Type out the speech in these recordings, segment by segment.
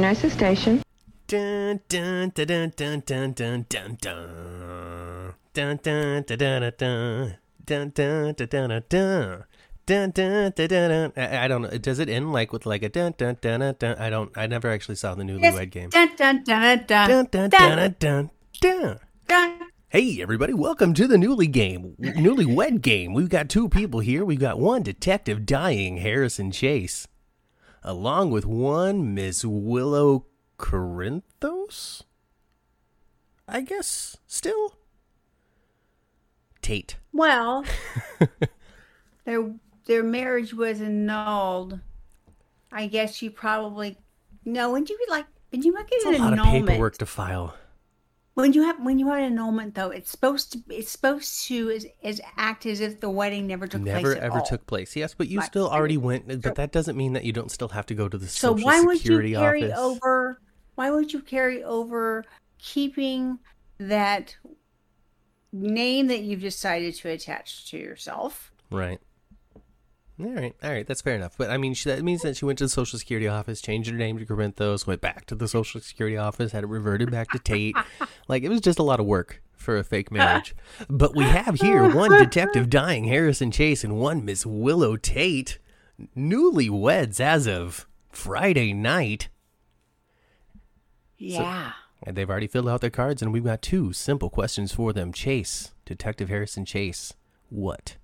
Genosha Station. Dun dun dun dun dun dun dun dun dun dun dun dun dun dun dun dun dun dun dun dun. Dun, dun, dun, dun, dun. I I don't know. Does it end like with like a dun dun dun dun? dun? I don't. I never actually saw the Newlywed Game. Dun dun dun dun Dun dun dun dun dun. dun. dun. Hey everybody, welcome to the Newly Game, Newlywed Game. We've got two people here. We've got one detective dying, Harrison Chase, along with one Miss Willow Corinthos. I guess still Tate. Well, their their marriage was annulled. I guess you probably no. When you like when you get It's a lot of paperwork to file. When you have when you have an annulment though, it's supposed to it's supposed to is, is act as if the wedding never took Never place. at ever all. took place. Yes, but you Right. still already went. But that doesn't mean that you don't still have to go to the So Social why would Security you carry office. over? Why would you carry over keeping that name that you've decided to attach to yourself? Right. All right, all right, that's fair enough. But I mean, she, that means that she went to the Social Security office, changed her name to Corinthos, went back to the Social Security office, had it reverted back to Tate. like it was just a lot of work for a fake marriage. But we have here one detective dying, Harrison Chase, and one Miss Willow Tate, newlyweds as of Friday night. Yeah. And they've already filled out their cards, and we've got two simple questions for them. Chase, Detective Harrison Chase, what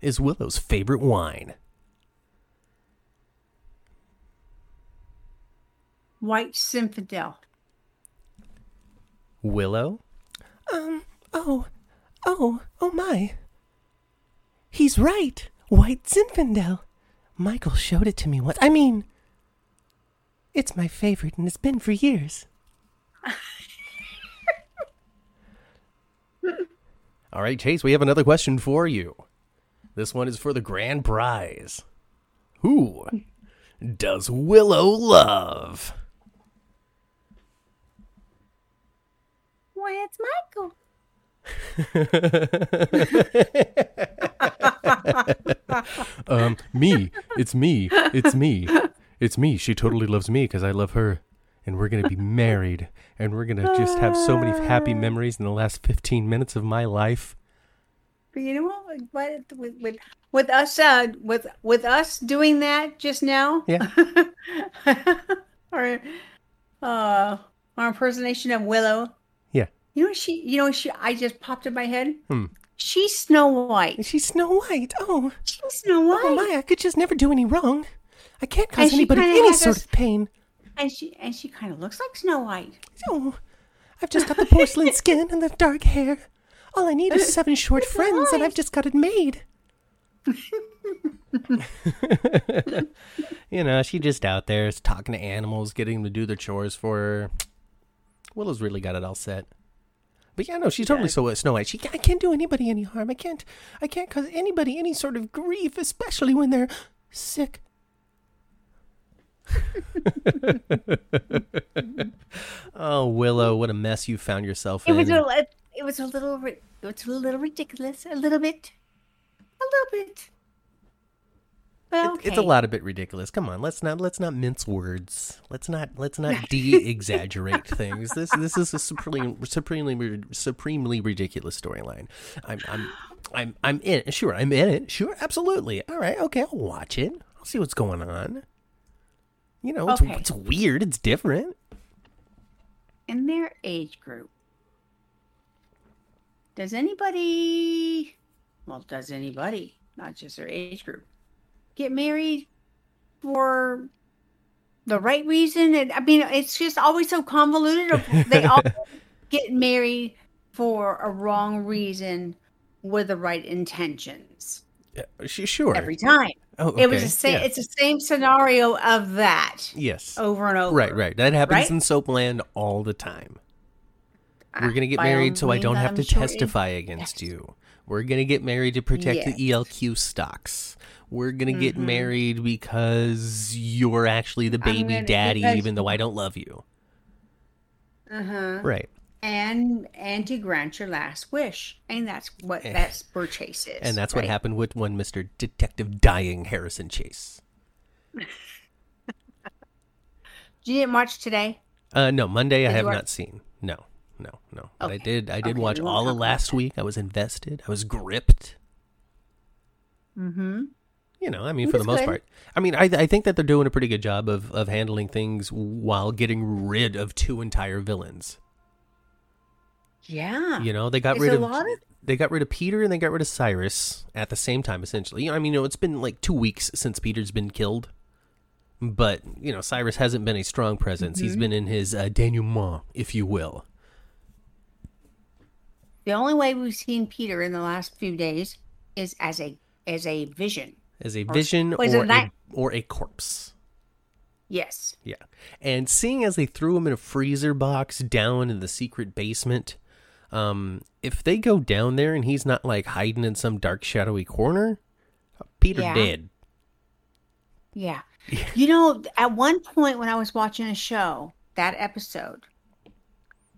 is Willow's favorite wine? White Zinfandel. Willow? Um, oh, oh, oh my. He's right. White Zinfandel. Michael showed it to me once. I mean, it's my favorite and it's been for years. All right, Chase, we have another question for you. This one is for the grand prize. Who does Willow love? Why, it's Michael. um, me. It's me. It's me. It's me. She totally loves me because I love her. And we're going to be married. And we're going to just have so many happy memories in the last 15 minutes of my life. But you know what? What with with, with us uh, with with us doing that just now? Yeah. our uh our impersonation of Willow. Yeah. You know she you know she I just popped in my head. Hmm. She's Snow White. She's Snow White. Oh, She's Snow White. oh my, I could just never do any wrong. I can't cause anybody any sort of pain. And she and she kind of looks like Snow White. Oh, I've just got the porcelain skin and the dark hair. All I need is seven short friends, and I've just got it made. you know, she just out there is talking to animals, getting them to do their chores for her. Willow's really got it all set. But yeah, no, she's totally so Snow White. She I can't do anybody any harm. I can't I can't cause anybody any sort of grief, especially when they're sick. oh, Willow, what a mess you found yourself It in. was a li- it was a little it was a little ridiculous, a little bit, a little bit. But It- okay. It's a lot of bit ridiculous. Come on, let's not let's not mince words. Let's not let's not de-exaggerate things. This this is a supremely supremely supremely ridiculous storyline. I'm I'm I'm I'm in it. Sure, I'm in it. Sure, absolutely. All right, okay, I'll watch it. I'll see what's going on. You know, it's, Okay. it's weird. It's different. in their age group. Does anybody, well, does anybody, not just their age group, get married for the right reason? And, I mean, it's just always so convoluted. They all get married for a wrong reason with the right intentions Yeah, sure. every time. oh, It was the same. yeah. It's the same scenario of that yes. over and over. Right, right. That happens right? in Soapland all the time. We're Ah, gonna get by married so I don't have I'm to sure testify against you. We're gonna get married to protect the ELQ stocks. We're gonna get Mhm. married because you're actually the baby gonna- daddy, because- even though I don't love you. Uh huh. Right. and and to grant your last wish and that's what that's where chase is And that's what happened with one Mr. Detective Dying Harrison Chase. You didn't watch today? Uh, no, Monday I Did you have not seen. No, no, no. But I did. I did Okay, watch all of last week. I was invested. I was gripped. Mm-hmm. You know, I mean, for the most good. part. I mean, I I think that they're doing a pretty good job of of handling things while getting rid of two entire villains. Yeah. You know, they got It's rid of of- they got rid of Peter and they got rid of Cyrus at the same time, essentially. You know, I mean, you know, it's been like two weeks since Peter's been killed, but you know, Cyrus hasn't been a strong presence. He's Mm-hmm. been in his uh, denouement, if you will. The only way we've seen Peter in the last few days is as a as a vision. as a vision or that- a, or a corpse. Yes. Yeah. And seeing as they threw him in a freezer box down in the secret basement, um, if they go down there and he's not like hiding in some dark shadowy corner, Peter Yeah. dead. Yeah. You know, at one point when I was watching a show, that episode,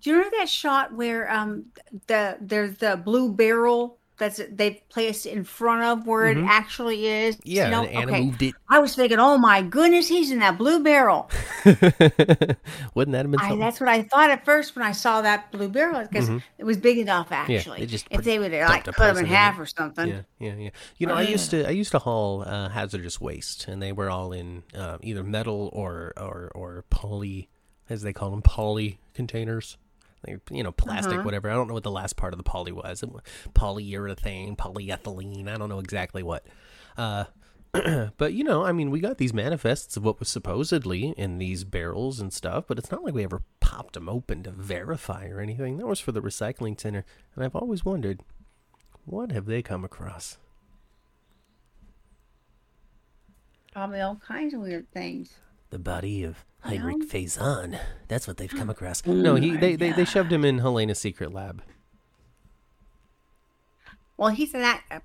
do you remember that shot where um the there's the blue barrel that's they've placed in front of where it actually is? Mm-hmm. Yeah, and Anna okay. moved it. I was thinking, oh my goodness, he's in that blue barrel. Wouldn't that have been I, that's what I thought at first when I saw that blue barrel because it was big enough actually. they just if they would have like a cut person in half or something. Yeah, yeah, yeah. You know, I used to I used to haul uh, hazardous waste, and they were all in uh, either metal or or or poly, as they call them, poly containers. Like, you know, plastic, Uh-huh. whatever. I don't know what the last part of the poly was. Polyurethane, polyethylene. I don't know exactly what. Uh, but you know, I mean, we got these manifests of what was supposedly in these barrels and stuff, but it's not like we ever popped them open to verify or anything. That was for the recycling center, and I've always wondered, what have they come across? Probably all kinds of weird things. The body of Heinrich No. Faison. That's what they've come mm. across. No, he mm, they, they they shoved him in Helena's secret lab. Well, he's in that. Uh,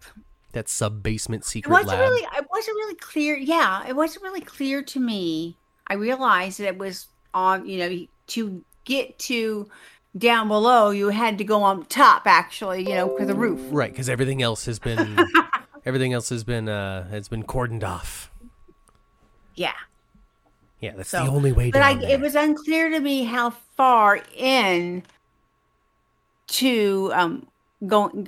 that sub basement It secret wasn't lab. really. It wasn't really clear. Yeah, it wasn't really clear to me. I realized that it was on. You know, to get to down below, you had to go on top. Actually, you know, for the roof. Right, because everything else has been everything else has been uh has been cordoned off. Yeah. Yeah, that's So, the only way But I, it was unclear to me how far in to um going,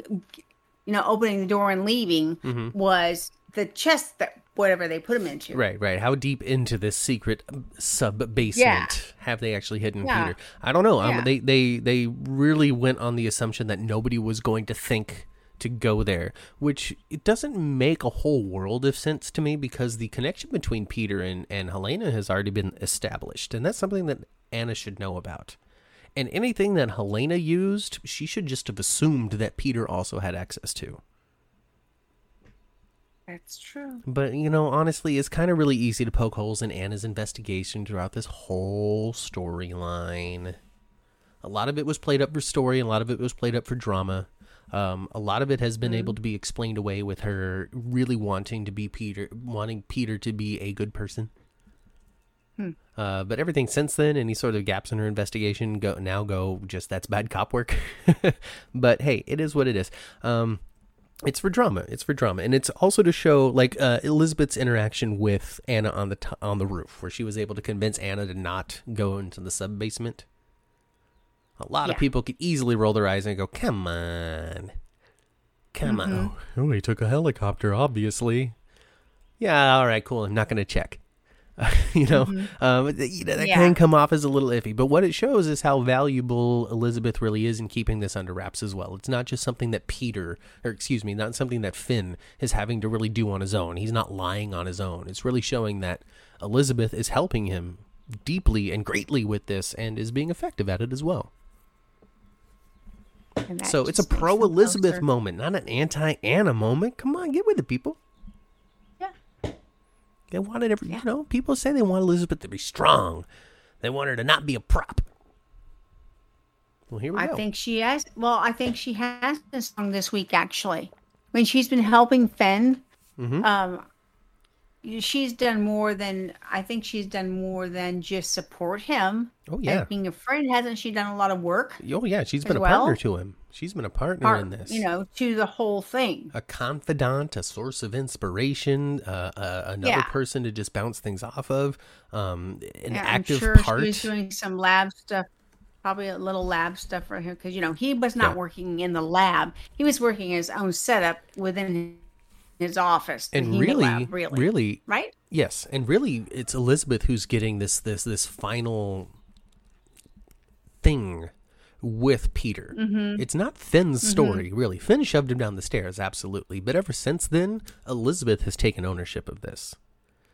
you know, opening the door and leaving Mhm. was the chest that whatever they put him into. Right, right. How deep into this secret sub basement Yeah. have they actually hidden Yeah. Peter? I don't know. Um, they they they really went on the assumption that nobody was going to think to go there, which it doesn't make a whole world of sense to me because the connection between Peter and and Helena has already been established, and that's something that Anna should know about. And anything that Helena used, she should just have assumed that Peter also had access to. That's true. But you know, honestly, it's kind of really easy to poke holes in Anna's investigation throughout this whole storyline. A lot of it was played up for story, and a lot of it was played up for drama. Um, a lot of it has been able to be explained away with her really wanting to be Peter, wanting Peter to be a good person. Uh, but everything since then, any sort of gaps in her investigation, go now go just that's bad cop work. but hey, it is what it is. Um, it's for drama. It's for drama, and it's also to show like uh, Elizabeth's interaction with Anna on the t- on the roof, where she was able to convince Anna to not go into the sub basement. A lot of people could easily roll their eyes and go, "Come on, come on!" Oh, he took a helicopter, obviously. Yeah, all right, cool. I'm not going to check. you know, um, you know that Yeah. can come off as a little iffy. But what it shows is how valuable Elizabeth really is in keeping this under wraps as well. It's not just something that Peter, or excuse me, not something that Finn is having to really do on his own. He's not lying on his own. It's really showing that Elizabeth is helping him deeply and greatly with this, and is being effective at it as well. So it's a pro Elizabeth moment, not an anti Anna moment. Come on, get with it, people. Yeah. They wanted every, Yeah. you know, people say they want Elizabeth to be strong. They want her to not be a prop. Well, here we I go. think she has. Well, I think she has been strong this week. Actually, when she's been helping Finn, Mhm. um, she's done more than I think she's done more than just support him. Oh yeah. Being a friend, hasn't she done a lot of work? Oh yeah, she's been a well? partner to him. She's been a partner Part- in this. You know, to the whole thing. a confidant, a source of inspiration, uh, uh, another Yeah. person to just bounce things off of, um, an Yeah, active I'm sure part. she's doing some lab stuff, probably a little lab stuff for him because you know he was not Yeah. working in the lab; he was working his own setup within his office. and really, lab, really, really, right? yes, and really, it's Elizabeth who's getting this this this final thing with Peter. Mm-hmm. It's not Finn's story, really. Finn shoved him down the stairs, absolutely, but ever since then, Elizabeth has taken ownership of this.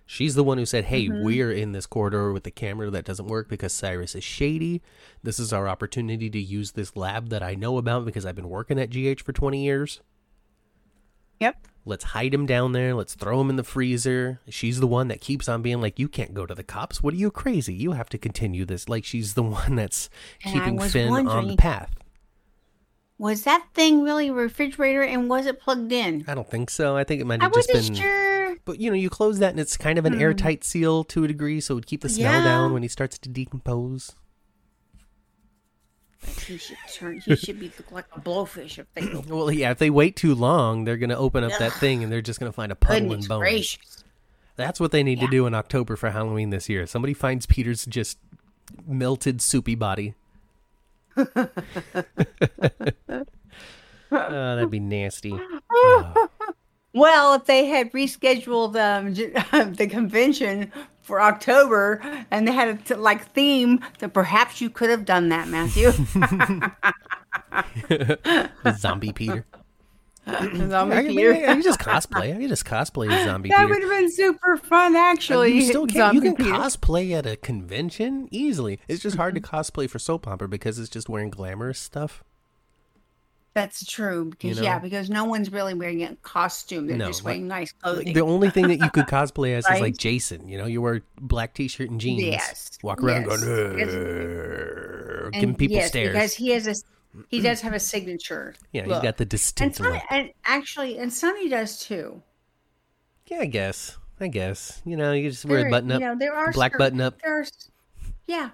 She's the one who said, "Hey, Mm-hmm. we're in this corridor with the camera that doesn't work because Cyrus is shady. This is our opportunity to use this lab that I know about because I've been working at GH for 20 years. Yep. Let's hide him down there. Let's throw him in the freezer." She's the one that keeps on being like, "You can't go to the cops. What are you crazy? You have to continue this." Like she's the one that's And keeping Finn on the path. Was that thing really a refrigerator and was it plugged in? I don't think so. I think it might I have just wasn't been sure. But you know, you close that and it's kind of an hmm. airtight seal to a degree, so it would keep the smell Yeah. down when he starts to decompose. He should turn. He should be like a blowfish if they. Well, yeah, if they wait too long, they're going to open up that thing and they're just going to find a puddle Goodness and gracious! That's what they need to do in October for Halloween this year. Somebody finds Peter's just melted, soupy body. Oh, that'd be nasty. Oh. Well, if they had rescheduled um, the convention for October and they had a t- like theme, then perhaps you could have done that, Matthew. Zombie Peter. Zombie I, Peter. I can just cosplay. I can just cosplay as zombie That Peter. would have been super fun, actually. you still can. You can Peter. cosplay at a convention easily. It's just hard to cosplay for soap opera because it's just wearing glamorous stuff. That's true because You yeah, because no one's really wearing a costume. They're No, just like- wearing nice clothing. the only thing that you could cosplay as is like Jason. You know, you wear black t-shirt and jeans. Yes, Walk around yes, going. And giving people yes, stares. because he has a he does have a signature. yeah, he's look. got the and distinct Sonny, look. and actually, and Sonny does too. Yeah, I guess. I guess. You know, you just wear a button up, You know, there are black cer- button up. There's, yeah,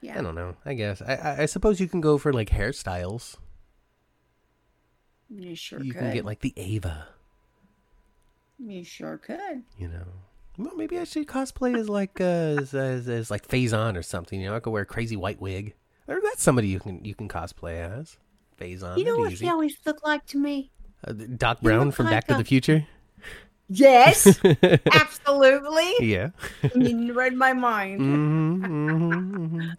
yeah. I don't know. I guess. I, I, I suppose you can go for like hairstyles. You sure you could. can get like the Ava. you sure could. You know. Well, maybe I should cosplay as like uh, as, as, as like Faison or something. You know, I could wear a crazy white wig. Or that's somebody you can you can cosplay as. Faison. You know what easy. he always looked like to me? Uh, Doc Brown from like Back to the Future. Yes, absolutely. Yeah. you read my mind.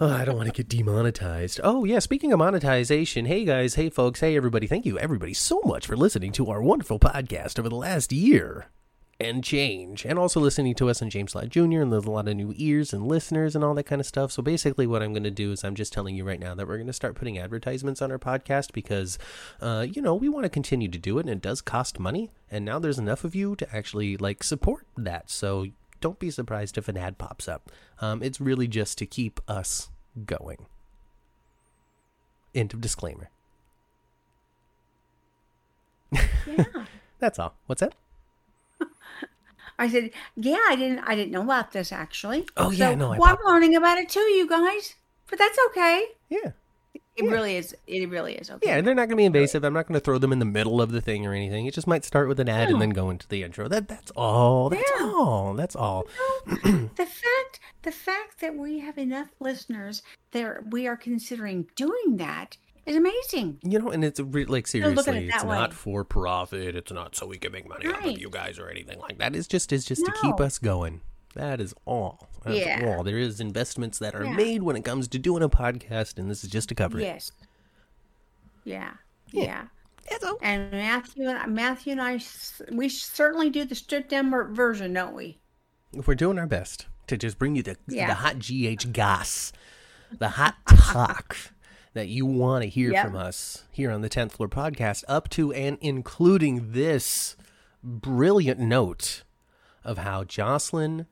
Oh, I don't want to get demonetized. Oh, yeah. Speaking of monetization, hey guys, hey folks, hey everybody. Thank you, everybody, so much for listening to our wonderful podcast over the last year and change, and also listening to us and James Lott Jr. And there's a lot of new ears and listeners and all that kind of stuff. So basically, what I'm going to do is I'm just telling you right now that we're going to start putting advertisements on our podcast because, uh, you know, we want to continue to do it, and it does cost money. And now there's enough of you to actually like support that. So don't be surprised if an ad pops up. Um, it's really just to keep us going. End of disclaimer. Yeah. That's all. What's that? I said, yeah, I didn't, I didn't know about this actually. Oh, yeah, no, I well, I'm learning about it too, you guys. But that's okay. Yeah. It really is. It really is okay. Yeah, they're not going to be invasive. I'm not going to throw them in the middle of the thing or anything. It just might start with an ad and then go into the intro. That that's all. That's Yeah. all. That's all. the fact, the fact that we have enough listeners that we are considering doing that is amazing. You know, and it's re- like at it seriously, it's that not for profit. It's not so we can make money off of you guys or anything like that. It's just it's just to keep us going. That is all. That's Yeah. all. There is investments that are Yeah. made when it comes to doing a podcast, and this is just to cover it. Yes. Yeah. Yeah. Yeah. That's all. And Matthew and Matthew and I, we certainly do the stripped down version, don't we? We're doing our best to just bring you the Yeah. the hot GH goss, the hot talk that you want to hear Yep. from us here on the 10th Floor Podcast, up to and including this brilliant note of how Jocelyn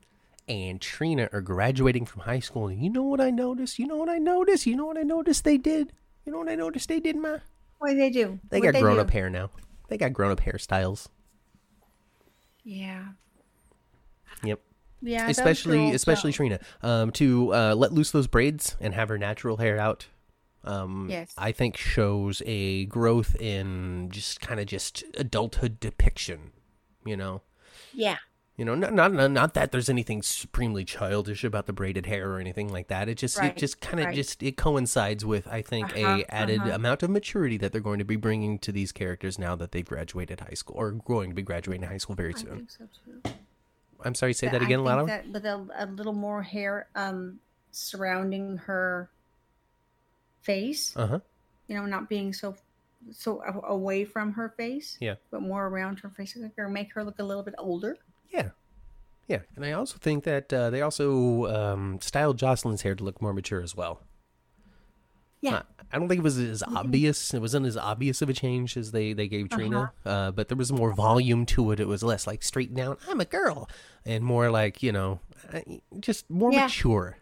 and Trina are graduating from high school. And you know what I noticed? You know what I noticed? You know what I noticed they did? You know what I noticed they did, ma? What do they do? They What'd got grown do? up hair now. They got grown up hairstyles. Yeah. Yep. Yeah. especially especially Trina. Um, to uh, let loose those braids and have her natural hair out. Um, Yes. I think shows a growth in just kind of just adulthood depiction. You know, Yeah. you know, not not not- that there's anything supremely childish about the braided hair or anything like that. It just Right, it just kind of right. just it coincides with I think Uh-huh, a added uh-huh. amount of maturity that they're going to be bringing to these characters now that they've graduated high school or going to be graduating high school very I soon. think so too. I'm sorry, say But that again, that with a, a little more hair um surrounding her face, Uh huh. you know, not being so so away from her face, Yeah. but more around her face, or make her look a little bit older. Yeah. Yeah. And I also think that uh, they also um, styled Jocelyn's hair to look more mature as well. Yeah. Uh, I don't think it was as obvious. It wasn't as obvious of a change as they, they gave Trina, uh but there was more volume to it. It was less like straight down, I'm a girl, and more like, you know, just more Yeah. mature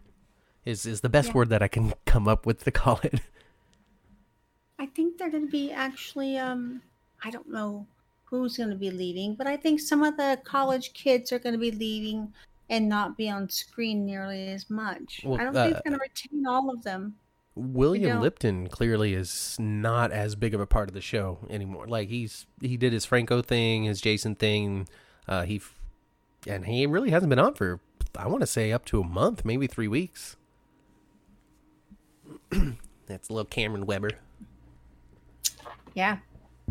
is, is the best Yeah. word that I can come up with to call it. I think they're going to be actually, um, I don't know who's going to be leading, but I think some of the college kids are going to be leading and not be on screen nearly as much. Well, I don't think uh, it's going to retain all of them. William. Lipton clearly is not as big of a part of the show anymore. Like he's he did his Franco thing, his Jason thing. Uh, he f- and he really hasn't been on for I want to say up to a month, maybe three weeks. That's a little Cameron Webber. Yeah,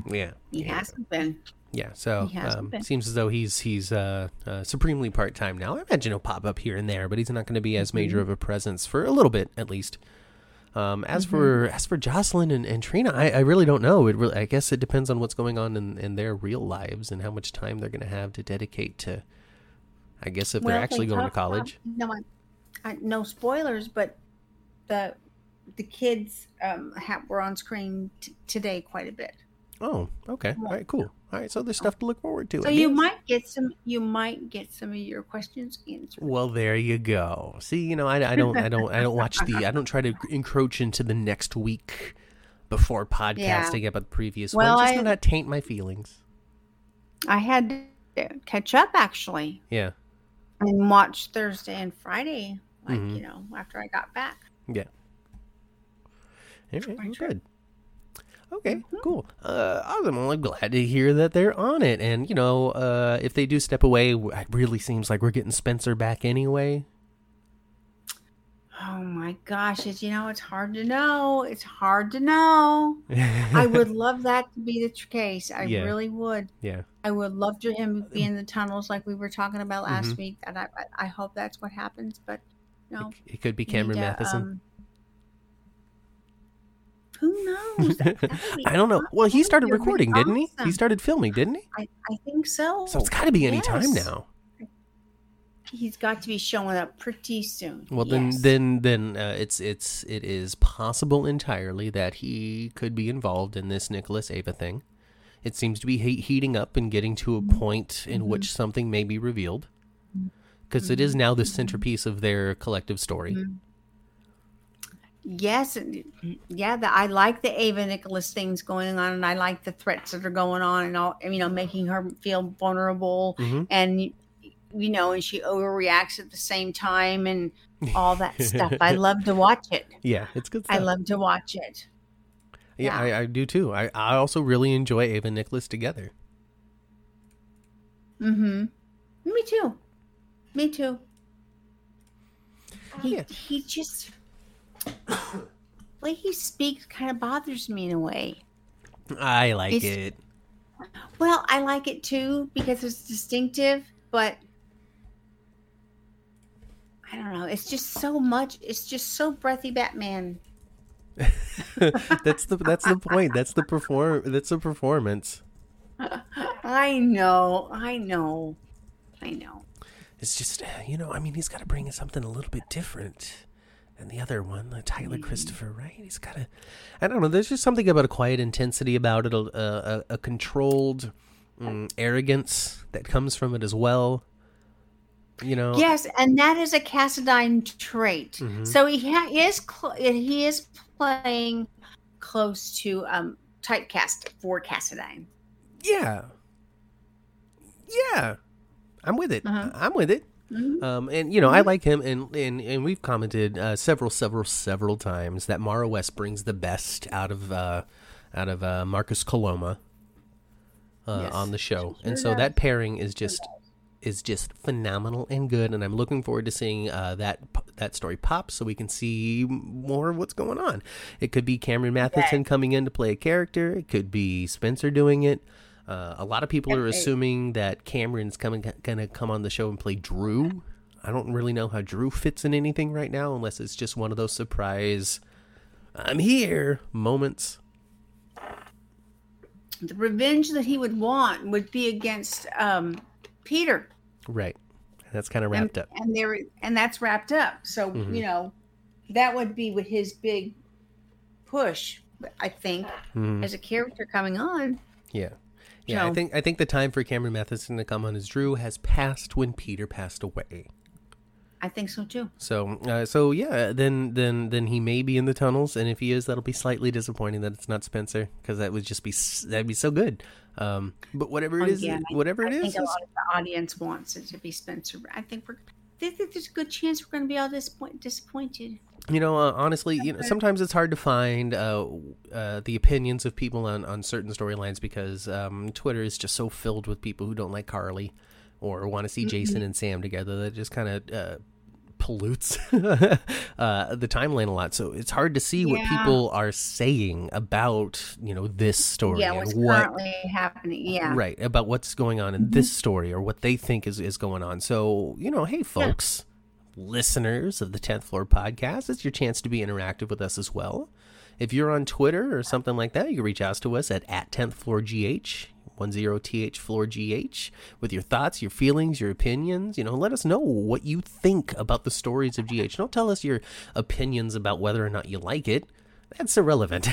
Yeah, he yeah. hasn't been. Yeah, so um, seems as though he's he's uh, uh, supremely part time now. I imagine he'll pop up here and there, but he's not going to be as major Mm-hmm. of a presence for a little bit at least. Um, as for as for Jocelyn and, and Trina, I, I really don't know. It really, I guess it depends on what's going on in, in their real lives and how much time they're going to have to dedicate to. I guess if Well, they're they actually going to talked about- college. no, I, I, no spoilers, but the the kids um, ha were on screen t- today quite a bit. Oh, okay, all right, cool. All right, so there's stuff to look forward to. So you might get some. You might get some of your questions answered. Well, there you go. See, you know, I, I don't, I don't, I don't watch the, I don't try to encroach into the next week before podcasting about the previous Well, one, just to not taint my feelings. I had to catch up actually Yeah, and watch Thursday and Friday, like Mhm. you know, after I got back. yeah. All right, well, Fine, sure. good. Okay, Mm-hmm. cool. Uh, I'm only glad to hear that they're on it, and you know, uh, if they do step away, it really seems like we're getting Spencer back anyway. Oh my gosh! It's you know, it's hard to know. It's hard to know. I would love that to be the case. I Yeah. really would. yeah. I would love to him be in the tunnels like we were talking about last Mhm. week. And I, I, I hope that's what happens. But no, It, it could be Cameron need to, Mathison. um, who knows? That- that would be I don't know. Well, he started That would be recording, didn't he? He started filming, didn't he? I, I think so. So it's got to be any time Yes. now. He's got to be showing up pretty soon. Well, then, Yes. then, then uh, it's it's it is possible entirely that he could be involved in this Nicholas Ava thing. It seems to be he- heating up and getting to a point in Mm-hmm. which something may be revealed, because is now the centerpiece of their collective story. Mm-hmm. Yes, yeah. The, I like the Ava Nicholas things going on, and I like the threats that are going on, and all you know, making her feel vulnerable, Mhm. and you know, and she overreacts at the same time, and all that stuff. I love to watch it. Yeah, it's good stuff. I love to watch it. yeah, yeah. I, I do too. I, I also really enjoy Ava and Nicholas together. Mm-hmm. Me too. Me too. He Yeah. he just way he speaks kind of bothers me in a way. I like It's- it. Well, I like it too because it's distinctive, but I don't know. It's just so much. It's just so breathy Batman. that's the that's the point. That's the perform. That's the performance. I know. I know. I know. It's just, you know, I mean, he's got to bring in something a little bit different than the other one, the Tyler Mm-hmm. Christopher, right? He's got a, I don't know, there's just something about a quiet intensity about it, a, a, a controlled mm, arrogance that comes from it as well. You know? Yes, and that is a Cassadine trait. Mhm. So he ha- is cl- he is playing close to um typecast for Cassadine. Yeah. Yeah. I'm with it. Uh-huh. I'm with it. Mhm. Um, and you know, I like him, and and and we've commented uh, several, several, several times that Maura West brings the best out of uh, out of uh, Marcus Coloma uh, Yes, on the show, she and sure so does. that pairing is just is just phenomenal and good, and I'm looking forward to seeing uh, that that story pop, so we can see more of what's going on. It could be Cameron Mathison coming in to play a character. It could be Spencer doing it. Uh, a lot of people are assuming that Cameron's coming gonna come on the show and play Drew. I don't really know how Drew fits in anything right now, unless it's just one of those surprise "I'm here" moments. The revenge that he would want would be against um, Peter. Right. That's kind of and, wrapped up. and there and that's wrapped up so Mhm. you know that would be with his big push i think Mhm. as a character coming on Yeah. Yeah, I think I think the time for Cameron Mathison to come on as Drew has passed when Peter passed away. i think so too So, uh, so yeah, then then then he may be in the tunnels, and if he is, that'll be slightly disappointing that it's not Spencer because that would just be that'd be so good. Um, but whatever it is, Again, I- whatever i it is, think a lot of the audience wants it to be spencer i think we're I think there's a good chance we're going to be all disappoint- disappointed. You know, uh, honestly, you know, sometimes it's hard to find uh, uh, the opinions of people on, on certain storylines because um, Twitter is just so filled with people who don't like Carly or want to see Jason and Sam together. That just kind of uh, pollutes uh, the timeline a lot. So it's hard to see what people are saying about you know this story Yeah, and what's what currently happening? Yeah, right about what's going on in this story or what they think is, is going on so you know hey folks listeners of the 10th floor podcast it's your chance to be interactive with us as well. If you're on twitter or something like that you can reach out to us at at 10th floor gh 10th floor gh with your thoughts your feelings your opinions. You know let us know what you think about the stories of gh don't tell us your opinions about whether or not you like it. That's irrelevant.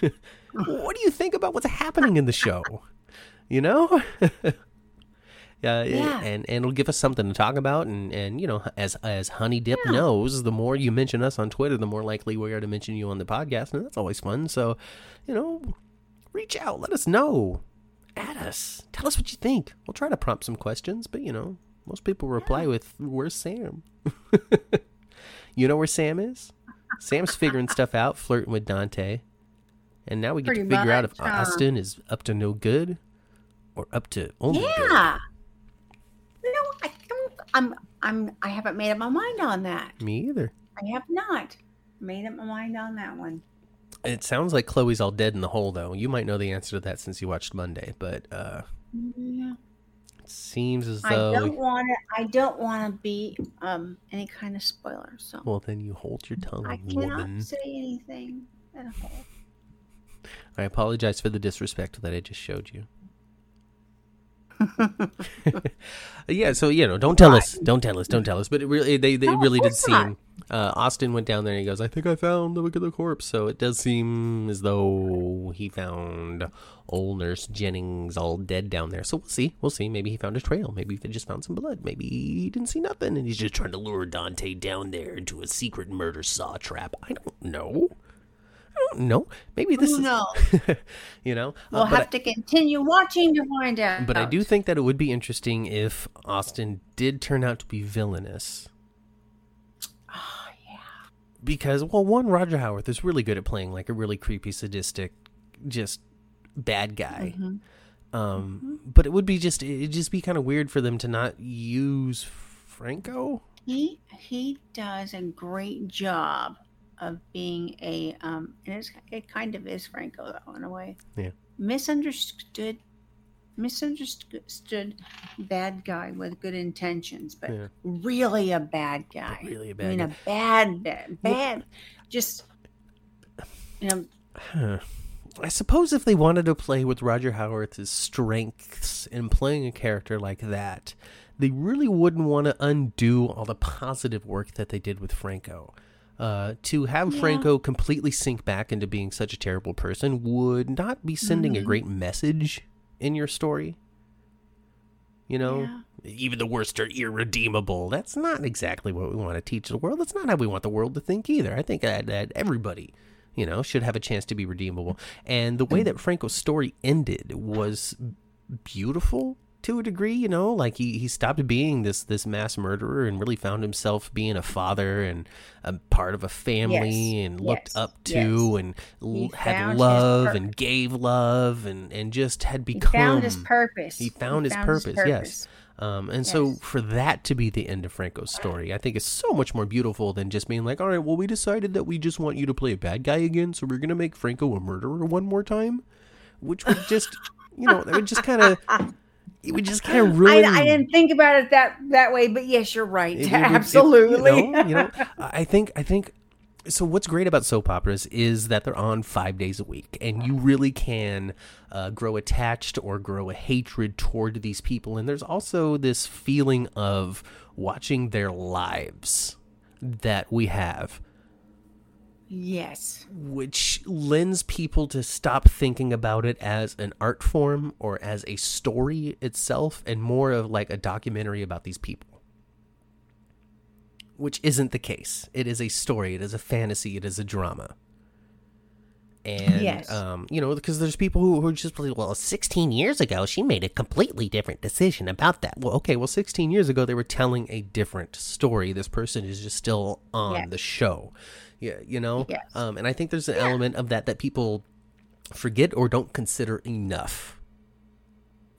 What do you think about what's happening in the show? You know Uh, yeah, Yeah. and and it'll give us something to talk about and and you know as as honey dip knows the more you mention us on twitter the more likely we are to mention you on the podcast and that's always fun so you know reach out let us know at us tell us what you think we'll try to prompt some questions but you know most people reply with where's sam you know where sam is sam's figuring stuff out flirting with dante and now we get Pretty to figure out if much, huh? austin is up to no good or up to only good. yeah. Don't. I'm. I'm. I haven't made up my mind on that. Me either. I have not made up my mind on that one. It sounds like Chloe's all dead in the hole, though. You might know the answer to that since you watched Monday, but uh, Yeah. it seems as though I don't want to. I don't want to be um any kind of spoiler. So Well, then you hold your tongue, I cannot woman. say anything at all. I apologize for the disrespect that I just showed you. yeah, so you know, don't tell us, don't tell us, don't tell us. But it really, they, they No, really did seem. Uh, Austin went down there and he goes, "I think I found the the corpse." So it does seem as though he found old Nurse Jennings all dead down there. So we'll see, we'll see. Maybe he found a trail. Maybe they just found some blood. Maybe he didn't see nothing, and he's just trying to lure Dante down there into a secret murder saw trap. I don't know. I don't know. Maybe this Who is, knows? you know. We'll Uh, have to continue watching to find out. but I do think that it would be interesting if Austin did turn out to be villainous. Oh, yeah. Because, well, one, Roger Howarth is really good at playing like a really creepy, sadistic, just bad guy. Mhm. Um, but it would be just, it'd just be kind of weird for them to not use Franco. He he does a great job of being a um. And it's, it kind of is Franco though in a way. Yeah. Misunderstood. Misunderstood bad guy with good intentions, but Yeah. really a bad guy. really a bad I mean, guy. a bad, bad, bad. Just you know, Huh. I suppose if they wanted to play with Roger Howarth's strengths in playing a character like that, they really wouldn't want to undo all the positive work that they did with Franco. Uh, to have Yeah. Franco completely sink back into being such a terrible person would not be sending a Mhm. great message in your story. You know, Yeah. even the worst are irredeemable. That's not exactly what we want to teach the world. That's not how we want the world to think either. I think that, that everybody You know, should have a chance to be redeemable. And the way that Franco's story ended was beautiful to a degree, you know, like he, he stopped being this this mass murderer and really found himself being a father and a part of a family Yes, and looked yes, up to yes. and l- He had love and gave love and and just had He become found his purpose. he found, his, purpose, yes. Um, and so for that to be the end of Franco's story, I think is so much more beautiful than just being like, all right, well, we decided that we just want you to play a bad guy again, so we're gonna make Franco a murderer one more time, which would just, you know, that would just kind of, it would just kind of I, ruin. I didn't think about it that that way, but yes, you're right. it- it would- it- Absolutely. you, know, you know, I think I think so. What's great about soap operas is that they're on five days a week, and you really can uh, grow attached or grow a hatred toward these people. And there's also this feeling of watching their lives that we have yes. which lends people to stop thinking about it as an art form or as a story itself and more of like a documentary about these people. Which isn't the case. It is a story, it is a fantasy, it is a drama. And, Yes. um, you know, because there's people who, who are just like, well, 16 years ago, she made a completely different decision about that. Well, okay, well, 16 years ago, they were telling a different story. This person is just still on Yes. the show. Yeah, you know? Yes. Um, and I think there's an element of that that people forget or don't consider enough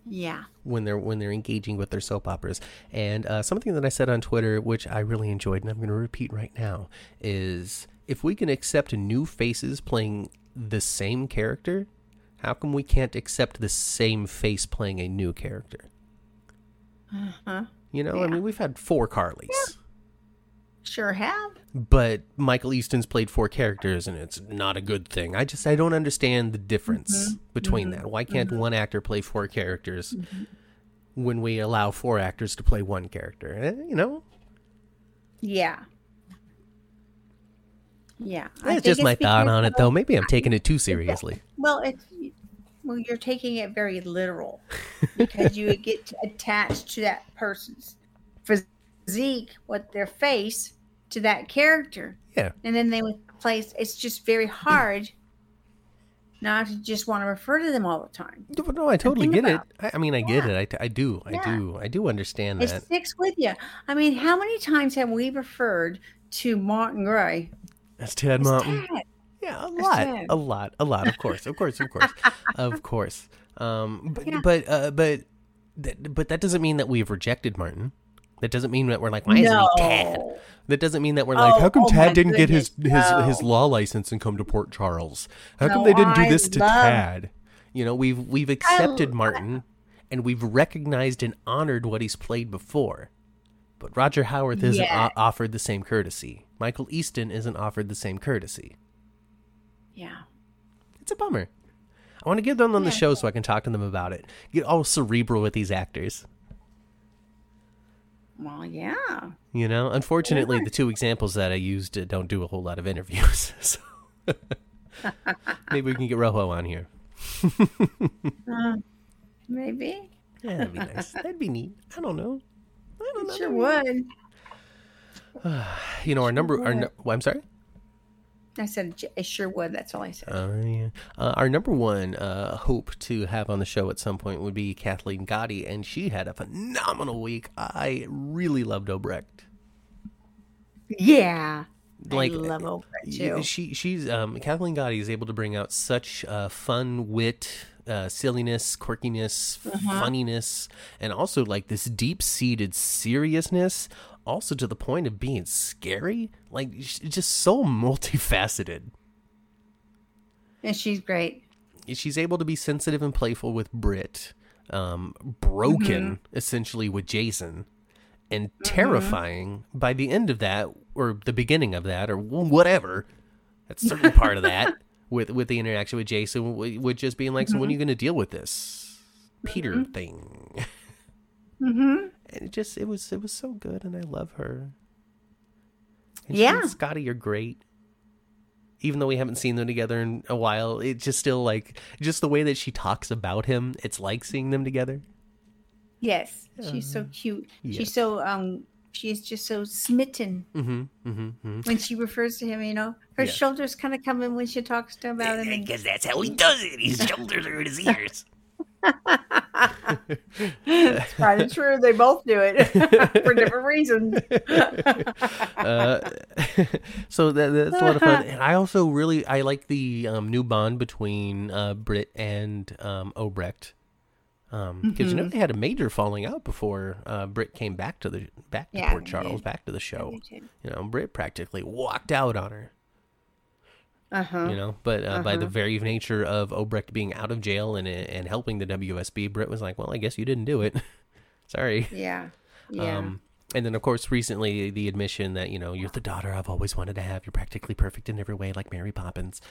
Yeah. when they're when they're engaging with their soap operas. And uh, something that I said on Twitter, which I really enjoyed, and I'm going to repeat right now, is if we can accept new faces playing the same character, how come we can't accept the same face playing a new character? Uh-huh. You know, I mean, we've had four Carlys. Sure have. but Michael Easton's played four characters and it's not a good thing. I just I don't understand the difference mm-hmm. between mm-hmm. that. Why can't mm-hmm. one actor play four characters when we allow four actors to play one character? Eh, you know, Yeah. Yeah. I that's just my thought on it, though. Maybe I'm taking it too seriously. Well, it's well, you're taking it very literal because you would get attached to that person's physique, what their face, to that character, Yeah, and then they would place. It's just very hard not to just want to refer to them all the time. no, no, I totally get it. about I, I mean, I get Yeah. it. I do, I Yeah. do, I do understand that. It sticks with you. I mean, how many times have we referred to Martin Gray? That's Tad as Mountain. Tad? Yeah, a lot, a lot, a lot. Of course, of course, of course, of course. Um, but Yeah. but uh, but that, but that doesn't mean that we've rejected Martin. That doesn't mean that we're like, why isn't he Tad? That doesn't mean that we're like, Oh, how come oh Tad didn't get his goodness, his his law license and come to Port Charles? How come they didn't do I this to love- Tad? You know, we've we've accepted I- Martin, and we've recognized and honored what he's played before. But Roger Howarth isn't Yeah. o- offered the same courtesy. Michael Easton isn't offered the same courtesy. Yeah. It's a bummer. I want to get them on the show so I can talk to them about it. Get all cerebral with these actors. Well, yeah. You know, unfortunately, the two examples that I used uh, don't do a whole lot of interviews. So maybe we can get Rojo on here. Uh, maybe. Yeah, that'd be nice. That'd be neat. I don't know. I don't know. Sure would. You know, our number. Our well, I'm sorry. I said it sure would. That's all I said. Uh, yeah. uh, our number one uh, hope to have on the show at some point would be Kathleen Gati, and she had a phenomenal week. I really loved Obrecht. yeah. Like I love Oprah Yeah, too. She she's um Kathleen Gati is able to bring out such uh, fun wit, uh, silliness, quirkiness, Uh-huh. funniness, and also like this deep seated seriousness. Also to the point of being scary, like just so multifaceted. And she's great. She's able to be sensitive and playful with Brit, um, broken Mm-hmm. essentially with Jason, and terrifying by the end of that or the beginning of that or wh- whatever. That certain part of that with with the interaction with Jason, with just being like, "So Mm-hmm. when are you going to deal with this Peter thing?" Mm-hmm. And it just it was it was so good, and I love her. And Yeah. Scotty are great. Even though we haven't seen them together in a while, it's just still like just the way that she talks about him. It's like seeing them together. Yes. She's so cute. yes. She's so um she is just so smitten Mm-hmm. Mm-hmm. mm-hmm. when she refers to him. You know, her Yeah. shoulders kind of come in when she talks to him about him. And, Because that's how he does it. His shoulders are in his ears. it's kind of true. They both do it for different reasons. uh, so that, that's a lot of fun. And I also really I like the um, new bond between uh, Britt and um, Obrecht. Because you know they had a major falling out before uh, Britt came back to the back to Yeah, Port Charles, did. back to the show. do. You know, Britt practically walked out on her. Uh huh. You know, but uh, by the Uh-huh. very nature of Obrecht being out of jail and and helping the WSB, Britt was like, "Well, I guess you didn't do it. Sorry." Yeah. Yeah. Um, and then, of course, recently the admission that you know you're the daughter I've always wanted to have. You're practically perfect in every way, like Mary Poppins.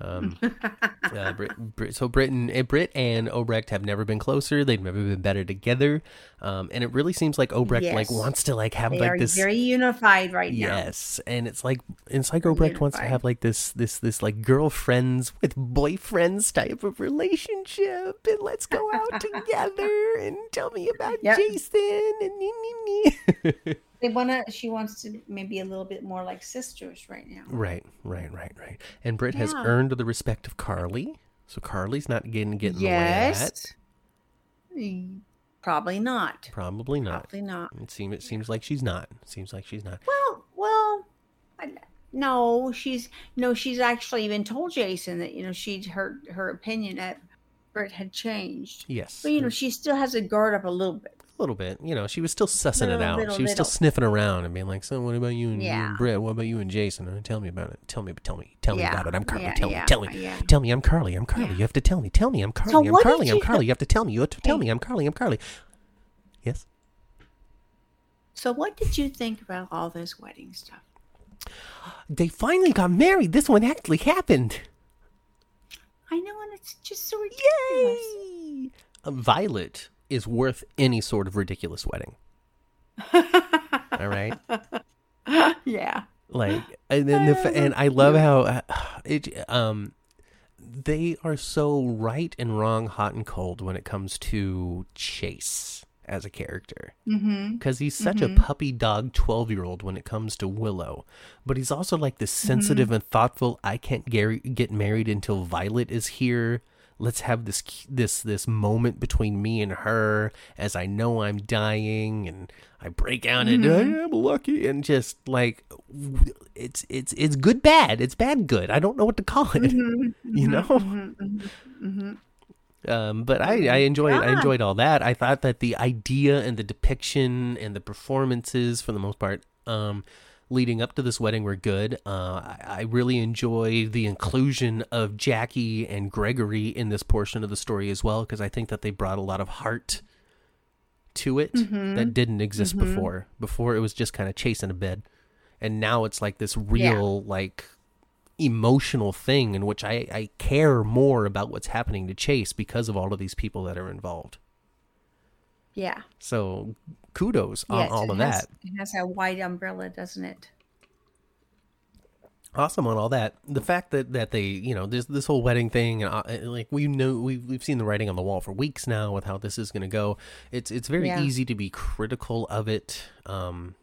Um, uh, Britt, Britt, so Britain, uh, Britt and Obrecht have never been closer. They've never been better together. Um, and it really seems like Obrecht like wants to like have they like are this. very unified right now. Yes, and it's like it's like Obrecht wants to have like this this this like girlfriends with boyfriends type of relationship, and let's go out together and tell me about Yep. Jason and. They wanna. She wants to maybe a little bit more like sisters right now. Right, right, right, right. And Britt has earned the respect of Carly, so Carly's not getting getting in the way of. Yes. Mm, Probably not. Probably not. Probably not. It seems it seems like she's not. It seems like she's not. Well, well, I- no, she's no, she's actually even told Jason that you know she'd her her opinion that Bert had changed. Yes, But you know, she still has a guard up a little bit. a little bit. You know, she was still sussing it out. little, she was still sniffing around and being like, "So, what about you and, you and Britt? What about you and Jason? Uh, tell me about it. Tell me, tell me, tell me Yeah, about it. I'm Carly. yeah, tell yeah, me, tell me, yeah. tell me. I'm Carly. I'm Carly. Yeah. You have to tell me. Tell me. I'm Carly. So I'm Carly. I'm you- Carly. You have to tell me. You have to tell Hey. me. I'm Carly. I'm Carly. Yes. So, what did you think about all this wedding stuff? They finally got married. This one actually happened. I know, and it's just so ridiculous. Yay! Violet is worth any sort of ridiculous wedding. All right, yeah. like, and then the and I love how it um they are so right and wrong, hot and cold when it comes to Chase as a character Mm-hmm. because he's such a mm-hmm. puppy dog 12 year old when it comes to Willow. But he's also like this mm-hmm. sensitive and thoughtful, I can't gar- get married until Violet is here. Let's have this this this moment between me and her as I know I'm dying and I break down and mm-hmm. I'm lucky and just like it's it's it's good bad. It's bad good. I don't know what to call it. You know? Mm-hmm. Um, but I, I enjoyed I enjoyed all that. I thought that the idea and the depiction and the performances, for the most part, um, leading up to this wedding were good. Uh, I, I really enjoy the inclusion of Jackie and Gregory in this portion of the story as well, because I think that they brought a lot of heart to it Mm-hmm. that didn't exist before. Before it was just kind of chasing a bed, and now it's like this real like emotional thing in which I, I care more about what's happening to Chase because of all of these people that are involved. Yeah. So kudos on all of has, that. It has a wide umbrella, doesn't it? Awesome on all that. The fact that that they, you know, this this whole wedding thing, uh, like we know, we've we've seen the writing on the wall for weeks now with how this is going to go. It's it's very Yeah. easy to be critical of it, um,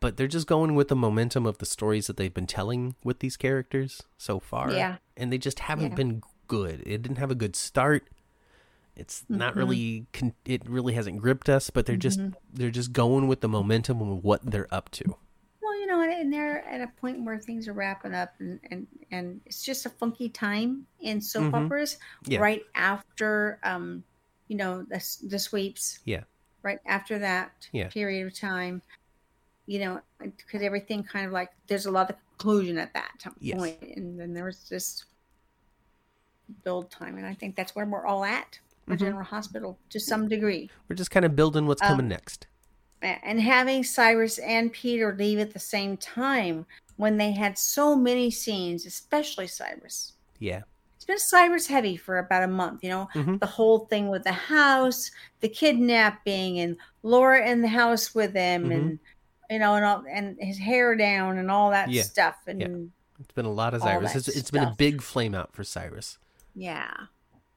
but they're just going with the momentum of the stories that they've been telling with these characters so far. Yeah. and they just haven't Yeah. been good. It didn't have a good start. It's not Mm-hmm. really. Con- it really hasn't gripped us, but they're just they're just going with the momentum of what they're up to. Well, you know, and- they're at a point where things are wrapping up, and and, and it's just a funky time in soap Mhm. operas, Yeah. right after, um, you know, the the sweeps. Yeah. Right after that Yeah. period of time, you know, because everything kind of like there's a lot of conclusion at that time Yes. point, and then there was this build time, and I think that's where we're all at for Mhm. General Hospital to some degree. We're just kind of building what's coming Um, next. and having Cyrus and Peter leave at the same time when they had so many scenes, especially Cyrus. Yeah. It's been Cyrus heavy for about a month, you know, Mhm. the whole thing with the house, the kidnapping, and Laura in the house with him, Mm-hmm. and you know, and all, and his hair down and all that Yeah. stuff, and Yeah. It's been a lot of Cyrus. It's, it's been a big flame out for Cyrus. yeah.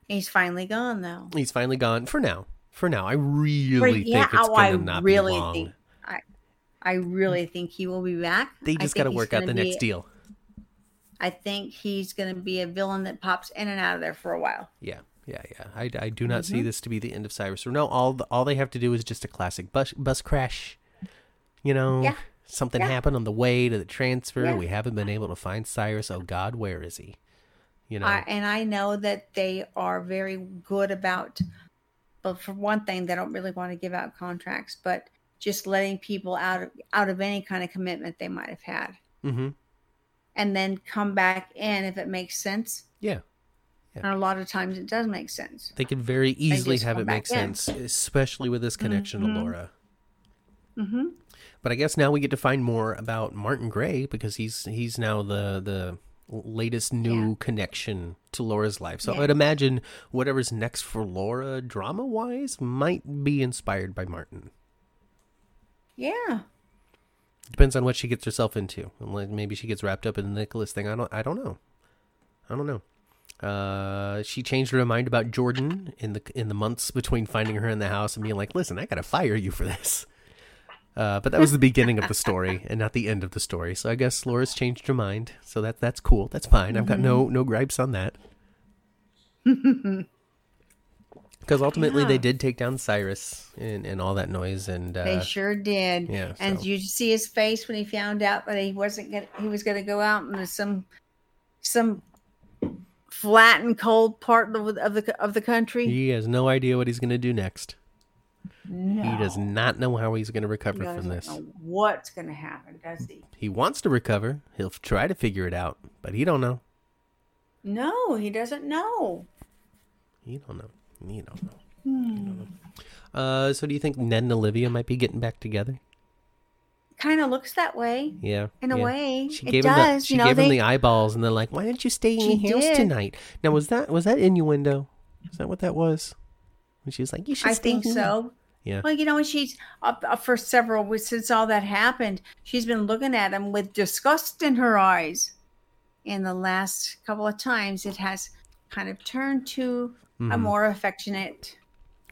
He's finally gone though. He's finally gone for now. For now, I really yeah, think it's oh, gonna not really be long. think- I- I really think he will be back. They just got to work out the next deal. I think he's going to be a villain that pops in and out of there for a while. Yeah, yeah, yeah. I, I do not Mm-hmm. see this to be the end of Cyrus. Or no, all the, all they have to do is just a classic bus bus crash. You know, Yeah. something Yeah. happened on the way to the transfer. Yeah. We haven't been able to find Cyrus. Oh God, where is he? You know, I, and I know that they are very good about, but for one thing, they don't really want to give out contracts, but just letting people out of out of any kind of commitment they might have had, mm-hmm. and then come back in if it makes sense. Yeah. And a lot of times it does make sense. They could very easily have it make in. sense, especially with this connection to Mhm. Laura. hmm But I guess now we get to find more about Martin Gray because he's he's now the the latest new Yeah. connection to Laura's life. So Yeah. I'd imagine whatever's next for Laura drama wise might be inspired by Martin. Yeah. Depends on what she gets herself into. Maybe she gets wrapped up in the Nicholas thing. I don't I don't know. I don't know. Uh, she changed her mind about Jordan in the in the months between finding her in the house and being like, "Listen, I gotta fire you for this." Uh, but that was the beginning of the story and not the end of the story. So I guess Laura's changed her mind. So that that's cool. That's fine. I've got no no gripes on that. Because ultimately they did take down Cyrus and, and all that noise and uh, They sure did. yeah, And so- you see his face when he found out that he wasn't gonna he was gonna go out into some some flat and cold part of, of the of the country. he has no idea what he's going to do next. No. He does not know how he's going to recover from this. know what's gonna happen, does he? He wants to recover. He'll try to figure it out, but he don't know. No, he doesn't know. He don't know. He don't know. Hmm. Uh, so do you think Ned and Olivia might be getting back together? Kind of looks that way Yeah, in a way. She it gave him the does. she you know, gave they, him the eyeballs, and they're like, "Why didn't you stay in your house did. tonight?" Now was that was that innuendo? Is that what that was? She was like, "You should." I think here." so. Yeah. Well, you know, she's up, up for several weeks since all that happened. She's been looking at him with disgust in her eyes. In the last couple of times, it has kind of turned to a Mhm. more affectionate.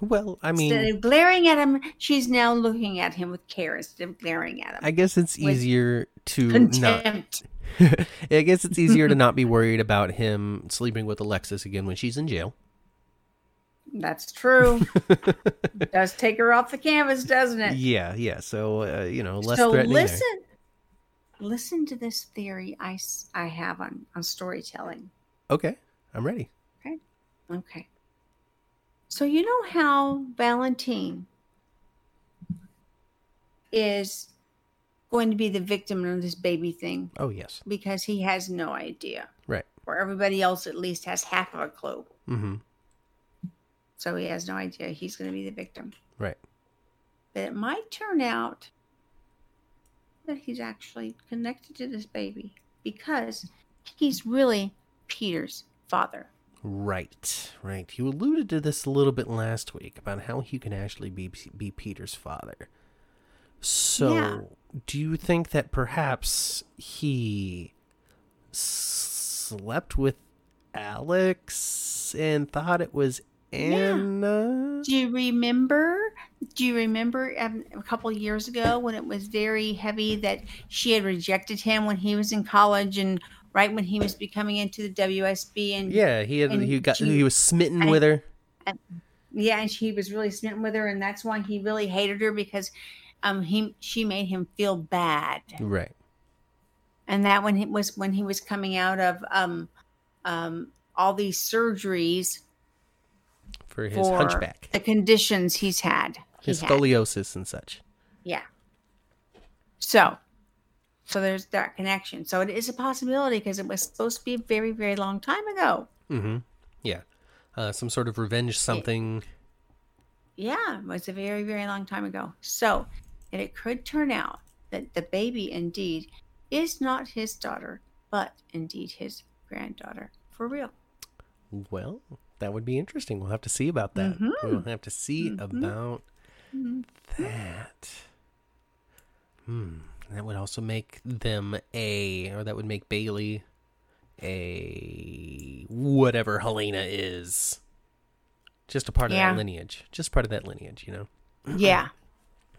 Well, I mean, instead of glaring at him, she's now looking at him with care instead of glaring at him. I guess it's easier to not. Contempt. I guess it's easier to not be worried about him sleeping with Alexis again when she's in jail. That's true. Does take her off the canvas, doesn't it? Yeah, yeah. So uh, you know, less so threatening. there. listen, listen to this theory I I have on, on storytelling. Okay, I'm ready. Okay, okay. So you know how Valentine is going to be the victim of this baby thing Oh yes, because he has no idea. right. Or everybody else at least has half of a clue. Mm-hmm. So he has no idea he's going to be the victim. Right. But it might turn out that he's actually connected to this baby because he's really Peter's father. Right, right. You alluded to this a little bit last week about how he can actually be be Peter's father. So, Yeah. do you think that perhaps he slept with Alex and thought it was Anna? Do you remember? Do you remember um, a couple of years ago when it was very heavy that she had rejected him when he was in college and right when he was becoming into the WSB and Yeah, he had And he got she- he was smitten and- with her. yeah, and she was really smitten with her, and that's why he really hated her because um he she made him feel bad, Right. and that when he was when he was coming out of um um all these surgeries For his for hunchback, the conditions he's had, he his had. scoliosis and such. Yeah. So, so there's that connection. So it is a possibility because it was supposed to be a very, very long time ago. Mm-hmm. Yeah. Uh, some sort of revenge something. Yeah, it was a very, very long time ago. So, and it could turn out that the baby indeed is not his daughter, but indeed his granddaughter for real. Well, that would be interesting. We'll have to see about that. Mhm. We'll have to see Mhm. about Mhm. that. Hmm. That would also make them a, or that would make Bailey a whatever Helena is. Just a part of Yeah. that lineage. Just part of that lineage, you know. Yeah.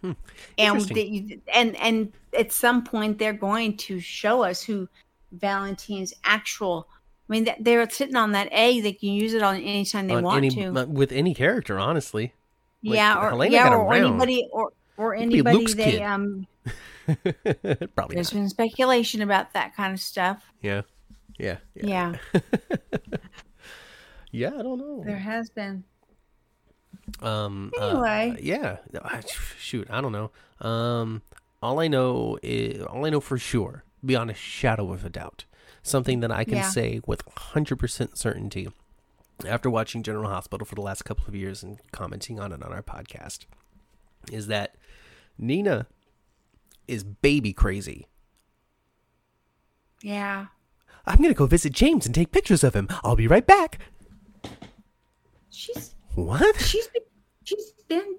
and Interesting. that and and at some point they're going to show us who Valentine's actual. I mean, they're sitting on that egg. They can use it on anytime they On want any, to. with any character, honestly. like, yeah, or Helena yeah, or around. anybody, or or anybody they kid. um. Probably There's not. been speculation about that kind of stuff. Yeah. Yeah. Yeah. Yeah, Yeah, I don't know. there has been. Um. uh, Anyway. yeah. I- Shoot, I don't know. Um. All I know is all I know for sure, beyond a shadow of a doubt, something that I can Yeah. say with hundred percent certainty, after watching General Hospital for the last couple of years and commenting on it on our podcast, is that Nina is baby crazy. Yeah, I'm gonna go visit James and take pictures of him. I'll be right back. she's What? she's been, she's been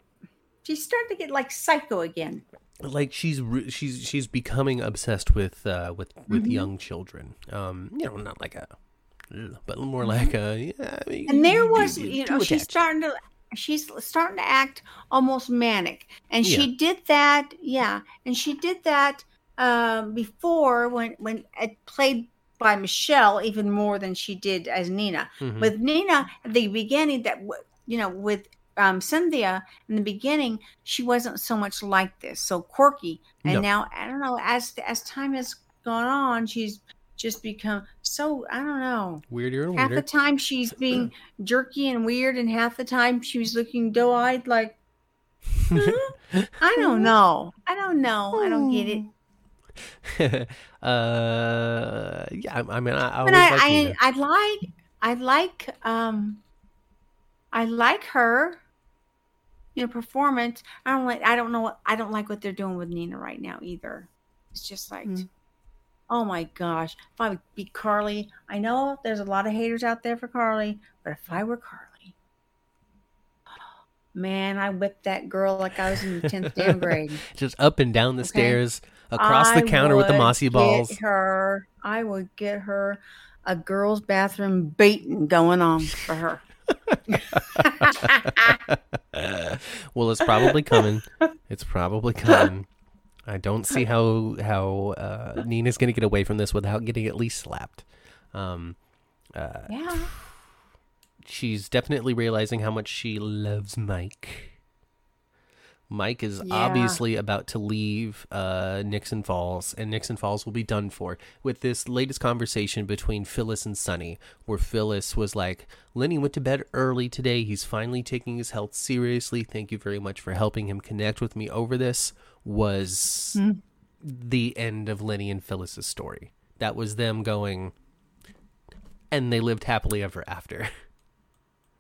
she's starting to get like psycho again. Like she's re- she's she's becoming obsessed with uh with with Mm-hmm. young children um you know not like a but more like a yeah I mean, Mm-hmm. And there was, you- you know, she's attached. starting to she's starting to act almost manic, and Yeah. she did that, yeah, and she did that um, before when when it played by Michelle even more than she did as Nina. Mhm. With Nina at the beginning, that you know, with um, Cynthia in the beginning, she wasn't so much like this, so quirky, and No. now I don't know as as time has gone on, she's just become so I don't know. Weirder and half the time she's being jerky and weird and half the time she's looking doe-eyed like "Huh? i don't know. I don't know. I don't get it. Uh yeah I, I mean I, I but i liked i i like i like um i like her you know performance i don't like i don't know what i don't like what they're doing with nina right now either it's just like Mm. oh my gosh if i would be carly i know there's a lot of haters out there for carly but if i were carly man i whipped that girl like i was in the 10th damn grade just up and down the Okay. stairs across the counter with the mossy balls her, I would get her a girls' bathroom baiting going on for her. well it's probably coming. It's probably coming. I don't see how how uh nina's gonna get away from this without getting at least slapped. Um yeah, she's definitely realizing how much she loves Mike. Mike is Yeah. obviously about to leave uh, Nixon Falls, and Nixon Falls will be done for with this latest conversation between Phyllis and Sonny, where Phyllis was like, Lenny went to bed early today. He's finally taking his health seriously. Thank you very much for helping him connect with me over this. Was the end of Lenny and Phyllis's story. That was them going, and they lived happily ever after.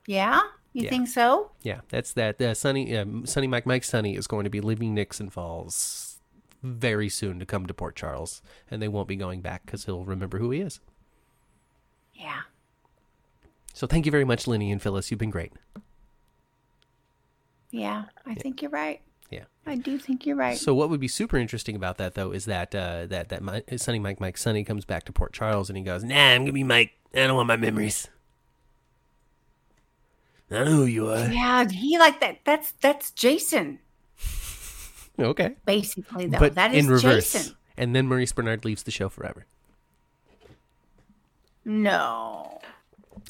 yeah. You Yeah. think so? Yeah, that's that. Uh, Sonny, uh, Sonny Mike, Mike Sonny is going to be leaving Nixon Falls very soon to come to Port Charles, and they won't be going back because he'll remember who he is. Yeah. So thank you very much, Lenny and Phyllis. You've been great. Yeah. I think you're right. Yeah. I do think you're right. So what would be super interesting about that though is that uh, that that Mi- Sonny Mike Mike Sonny comes back to Port Charles and he goes, Nah, I'm gonna be Mike. I don't want my memories. I know who you are. yeah, he like that. That's that's Jason, okay, basically. Though but that is in reverse. Jason. And then Maurice Benard leaves the show forever. No.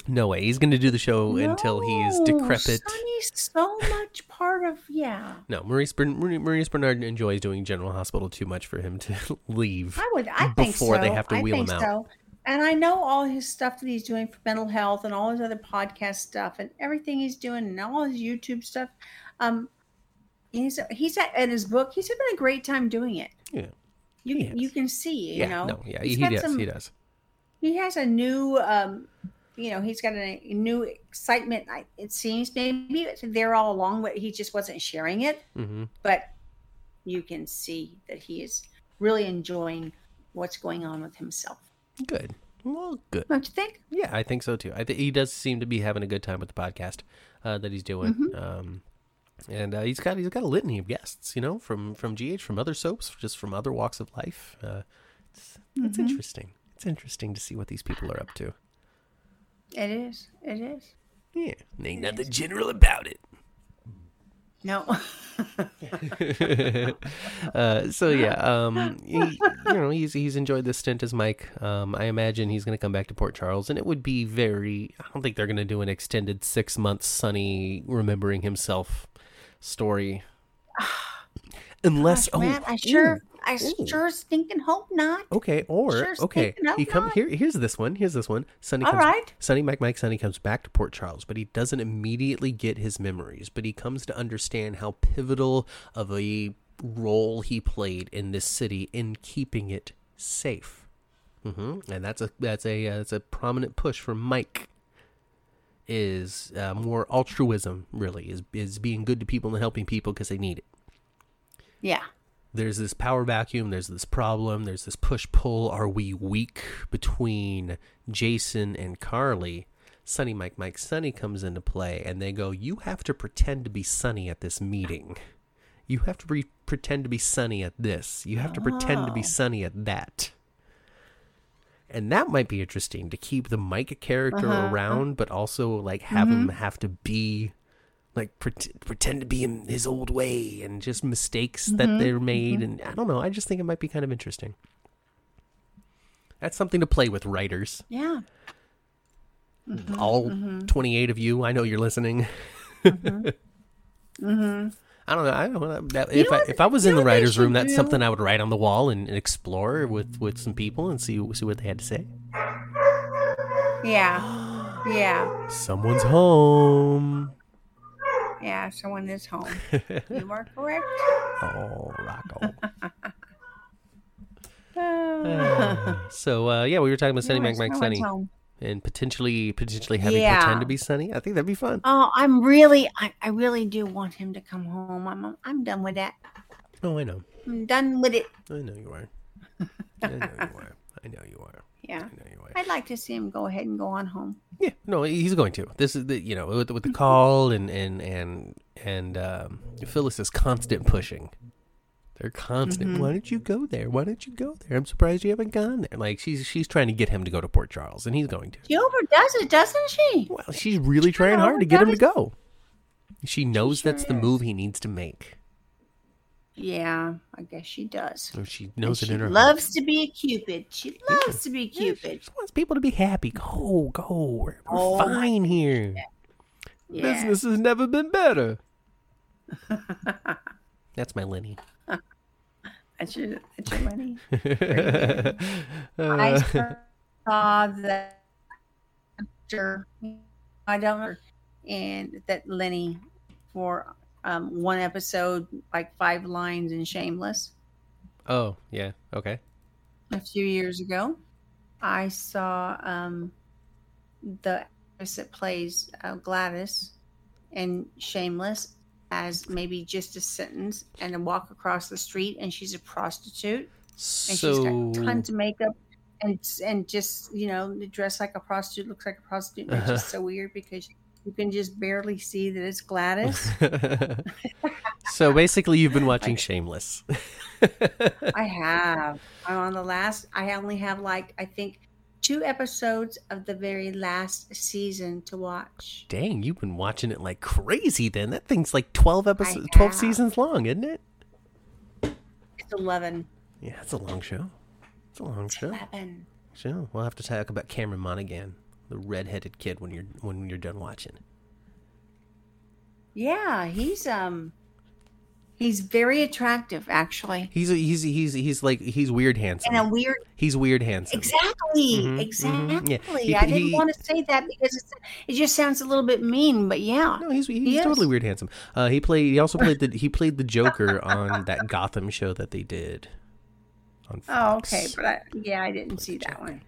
No way. He's going to do the show until he's decrepit. Sonny's so much part of yeah. No, Maurice, Bern- Maurice Benard enjoys doing General Hospital too much for him to leave. I would. I think Before so. they have to I wheel think him out. And I know all his stuff that he's doing for mental health and all his other podcast stuff and everything he's doing and all his YouTube stuff. Um, he's he's at, at his book. He's having a great time doing it. Yeah. You you can see. You yeah, know. no, yeah, He's he does. some- he does. He has a new. Um, you know, he's got a, new excitement. It seems maybe it's there all along, but he just wasn't sharing it. hmm But you can see that he is really enjoying what's going on with himself. Good. Well, good. Don't you think? Yeah, I think so too. I think he does seem to be having a good time with the podcast uh, that he's doing. Mm-hmm. Um, and uh, he's got he's got a litany of guests, you know, from from GH, from other soaps, just from other walks of life. Uh, it's, it's Mm-hmm. interesting. It's interesting to see what these people are up to. It is. It is. Yeah. Ain't nothing general about it. No. uh, so yeah, um, he, you know, he's he's enjoyed this stint as Mike. Um, I imagine he's going to come back to Port Charles, and it would be very. I don't think they're going to do an extended six months Sonny remembering himself story, unless Gosh, Matt, I sure, I Ooh. sure stinking hope not. Okay, or Sure, okay, he come God. here. Here's this one. Here's this one. Sonny. All comes. right. Sonny Mike Mike Sonny comes back to Port Charles, but he doesn't immediately get his memories. But he comes to understand how pivotal of a role he played in this city in keeping it safe. hmm And that's a that's a uh, that's a prominent push for Mike. Is uh, more altruism really is is being good to people and helping people because they need it Yeah. There's this power vacuum, there's this problem, there's this push pull. Are we weak between Jason and Carly? Sonny Mike Mike Sonny comes into play, and they go, You have to pretend to be Sonny at this meeting. You have to pre- pretend to be Sonny at this. You have to pretend to be Oh. Sonny at that. And that might be interesting to keep the Mike character Uh-huh. around, but also like have him have to be like pret- pretend to be in his old way and just mistakes that they're made and i don't know i just think it might be kind of interesting that's something to play with writers Yeah. all 28 of you i know you're listening Mm-hmm. i don't know i don't know that, if, know I, if i was in the writers room should that's do? something i would write on the wall and, and explore with with some people and see see what they had to say Yeah. Yeah. someone's home Yeah. Someone is home. you are correct. oh rocco Uh, so uh, yeah we were talking about sonny mike mike someone's sonny home. and potentially potentially having Yeah. pretend to be sonny i think that'd be fun Oh, I'm really, I, I really do want him to come home. I'm, I'm done with that. oh i know I'm done with it. I know you are. I know you are. I know you are. Yeah. I know you are. I'd like to see him go ahead and go on home. Yeah, no, he's going to. This is the you know with, with the call and and and and um, Phyllis's constant pushing. They're constant. Why don't you go there? Why don't you go there? I'm surprised you haven't gone there. Like she's she's trying to get him to go to Port Charles, and he's going to. She overdoes it, doesn't she? Well, she's really trying hard to get him to go. She knows sure that's the move he needs to make. Yeah, I guess she does. She And knows she it in her heart. loves to be a cupid. She loves to be Yeah, she cupid. wants people to be happy. Go, go. We're, we're Oh, fine here. Yeah. Business has never been better. That's my Lenny. That's your, that's your money. Uh, I saw that I don't and that Lenny for um, one episode, like five lines in Shameless oh, yeah. Okay. a few years ago. I saw um, the actress that plays uh, Gladys in Shameless as maybe just a sentence and a walk across the street, and she's a prostitute. and So, she's got tons of makeup and and just you know dressed like a prostitute looks like a prostitute and it's just so weird because you can just barely see that it's gladys so basically, you've been watching Shameless. i have i'm on the last i only have like i think two episodes of the very last season to watch Dang, you've been watching it like crazy. Then that thing's like twelve episodes, twelve seasons long, isn't it? it's 11 Yeah, it's a long show. It's a long show. 11 Sure, we'll have to talk about Cameron Monaghan, the redheaded kid, when you're when you're done watching. yeah he's um he's very attractive actually He's he's he's he's like he's weird handsome. and a weird He's weird handsome. Exactly, Mhm, mhm, exactly. yeah. He- I didn't he- want to say that because it's, it just sounds a little bit mean, but yeah. No, he's he's He totally weird handsome. Uh, he played. He also played the he played the Joker on that Gotham show that they did. On Oh, okay, but I, yeah, I didn't see that one.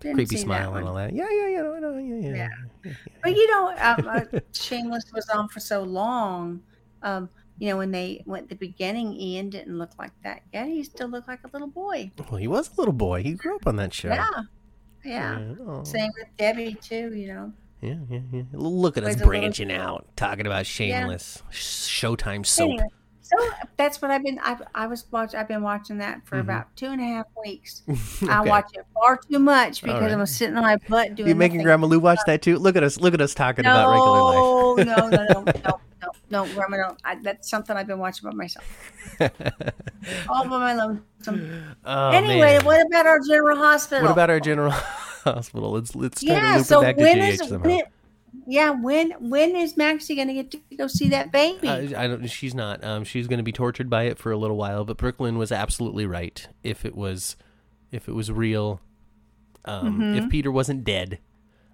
Creepy smile and all that. Yeah, yeah, yeah, no, no, yeah, yeah. Yeah. yeah. But you know, um, uh, Shameless was on for so long. Um, you know, when they went the beginning, Ian didn't look like that yet. He still looked like a little boy. Well, he was a little boy. He grew up on that show. Yeah, yeah. Oh. Same with Debbie too. You know. Yeah, yeah, yeah. Look at us Plays little- branching out, talking about Shameless, Showtime soap. Anyway, so that's what I've been. I, I was watch. I've been watching that for Mhm. about two and a half weeks. I watch it far too much because right. I'm sitting on my butt doing. You making. Grandma Lou watch that too? Look at us, look at us talking about regular life. No, no, no, no, no, no. no, Grandma, no. I, that's something I've been watching by myself. All by my lonesome. Oh, anyway, man. what about our general hospital? What about our general hospital? Let's let's try to yeah? loop So it back when to is somehow. when, yeah when when is Maxie gonna get to go see that baby? Uh, I don't. She's not. Um, she's going to be tortured by it for a little while. But Brook Lynn was absolutely right. If it was, if it was real, um, if Peter wasn't dead,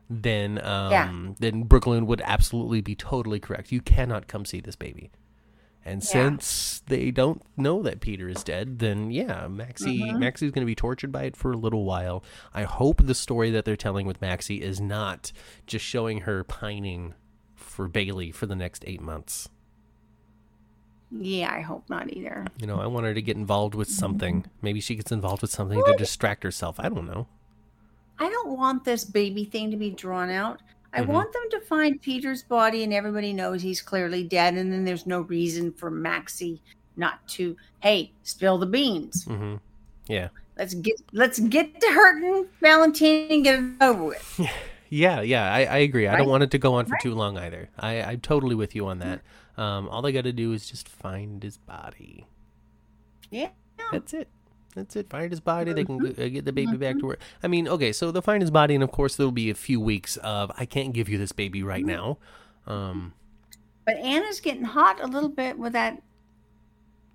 then um, Mm-hmm. Yeah. then Brook Lynn would absolutely be totally correct. You cannot come see this baby. And Yeah. since they don't know that Peter is dead, then yeah, Maxie Mm-hmm. Maxie's going to be tortured by it for a little while. I hope the story that they're telling with Maxie is not just showing her pining for Bailey for the next eight months. yeah, I hope not either. You know, I want her to get involved with something. Maybe she gets involved with something to distract herself. I don't know. I don't want this baby thing to be drawn out. I Mhm. want them to find Peter's body and everybody knows he's clearly dead, and then there's no reason for Maxie not to, hey, spill the beans. Mm-hmm. Yeah, Let's get let's get to hurting Valentine and get it over with. yeah, yeah. I, I agree. I don't want it to go on for too long either. I, I'm totally with you on that. Um, all they got to do is just find his body. Yeah. That's it. That's it. Find his body. They can uh, get the baby back to work. I mean, okay, so they'll find his body, and of course, there'll be a few weeks of I can't give you this baby right now. Um, But Anna's getting hot a little bit with that.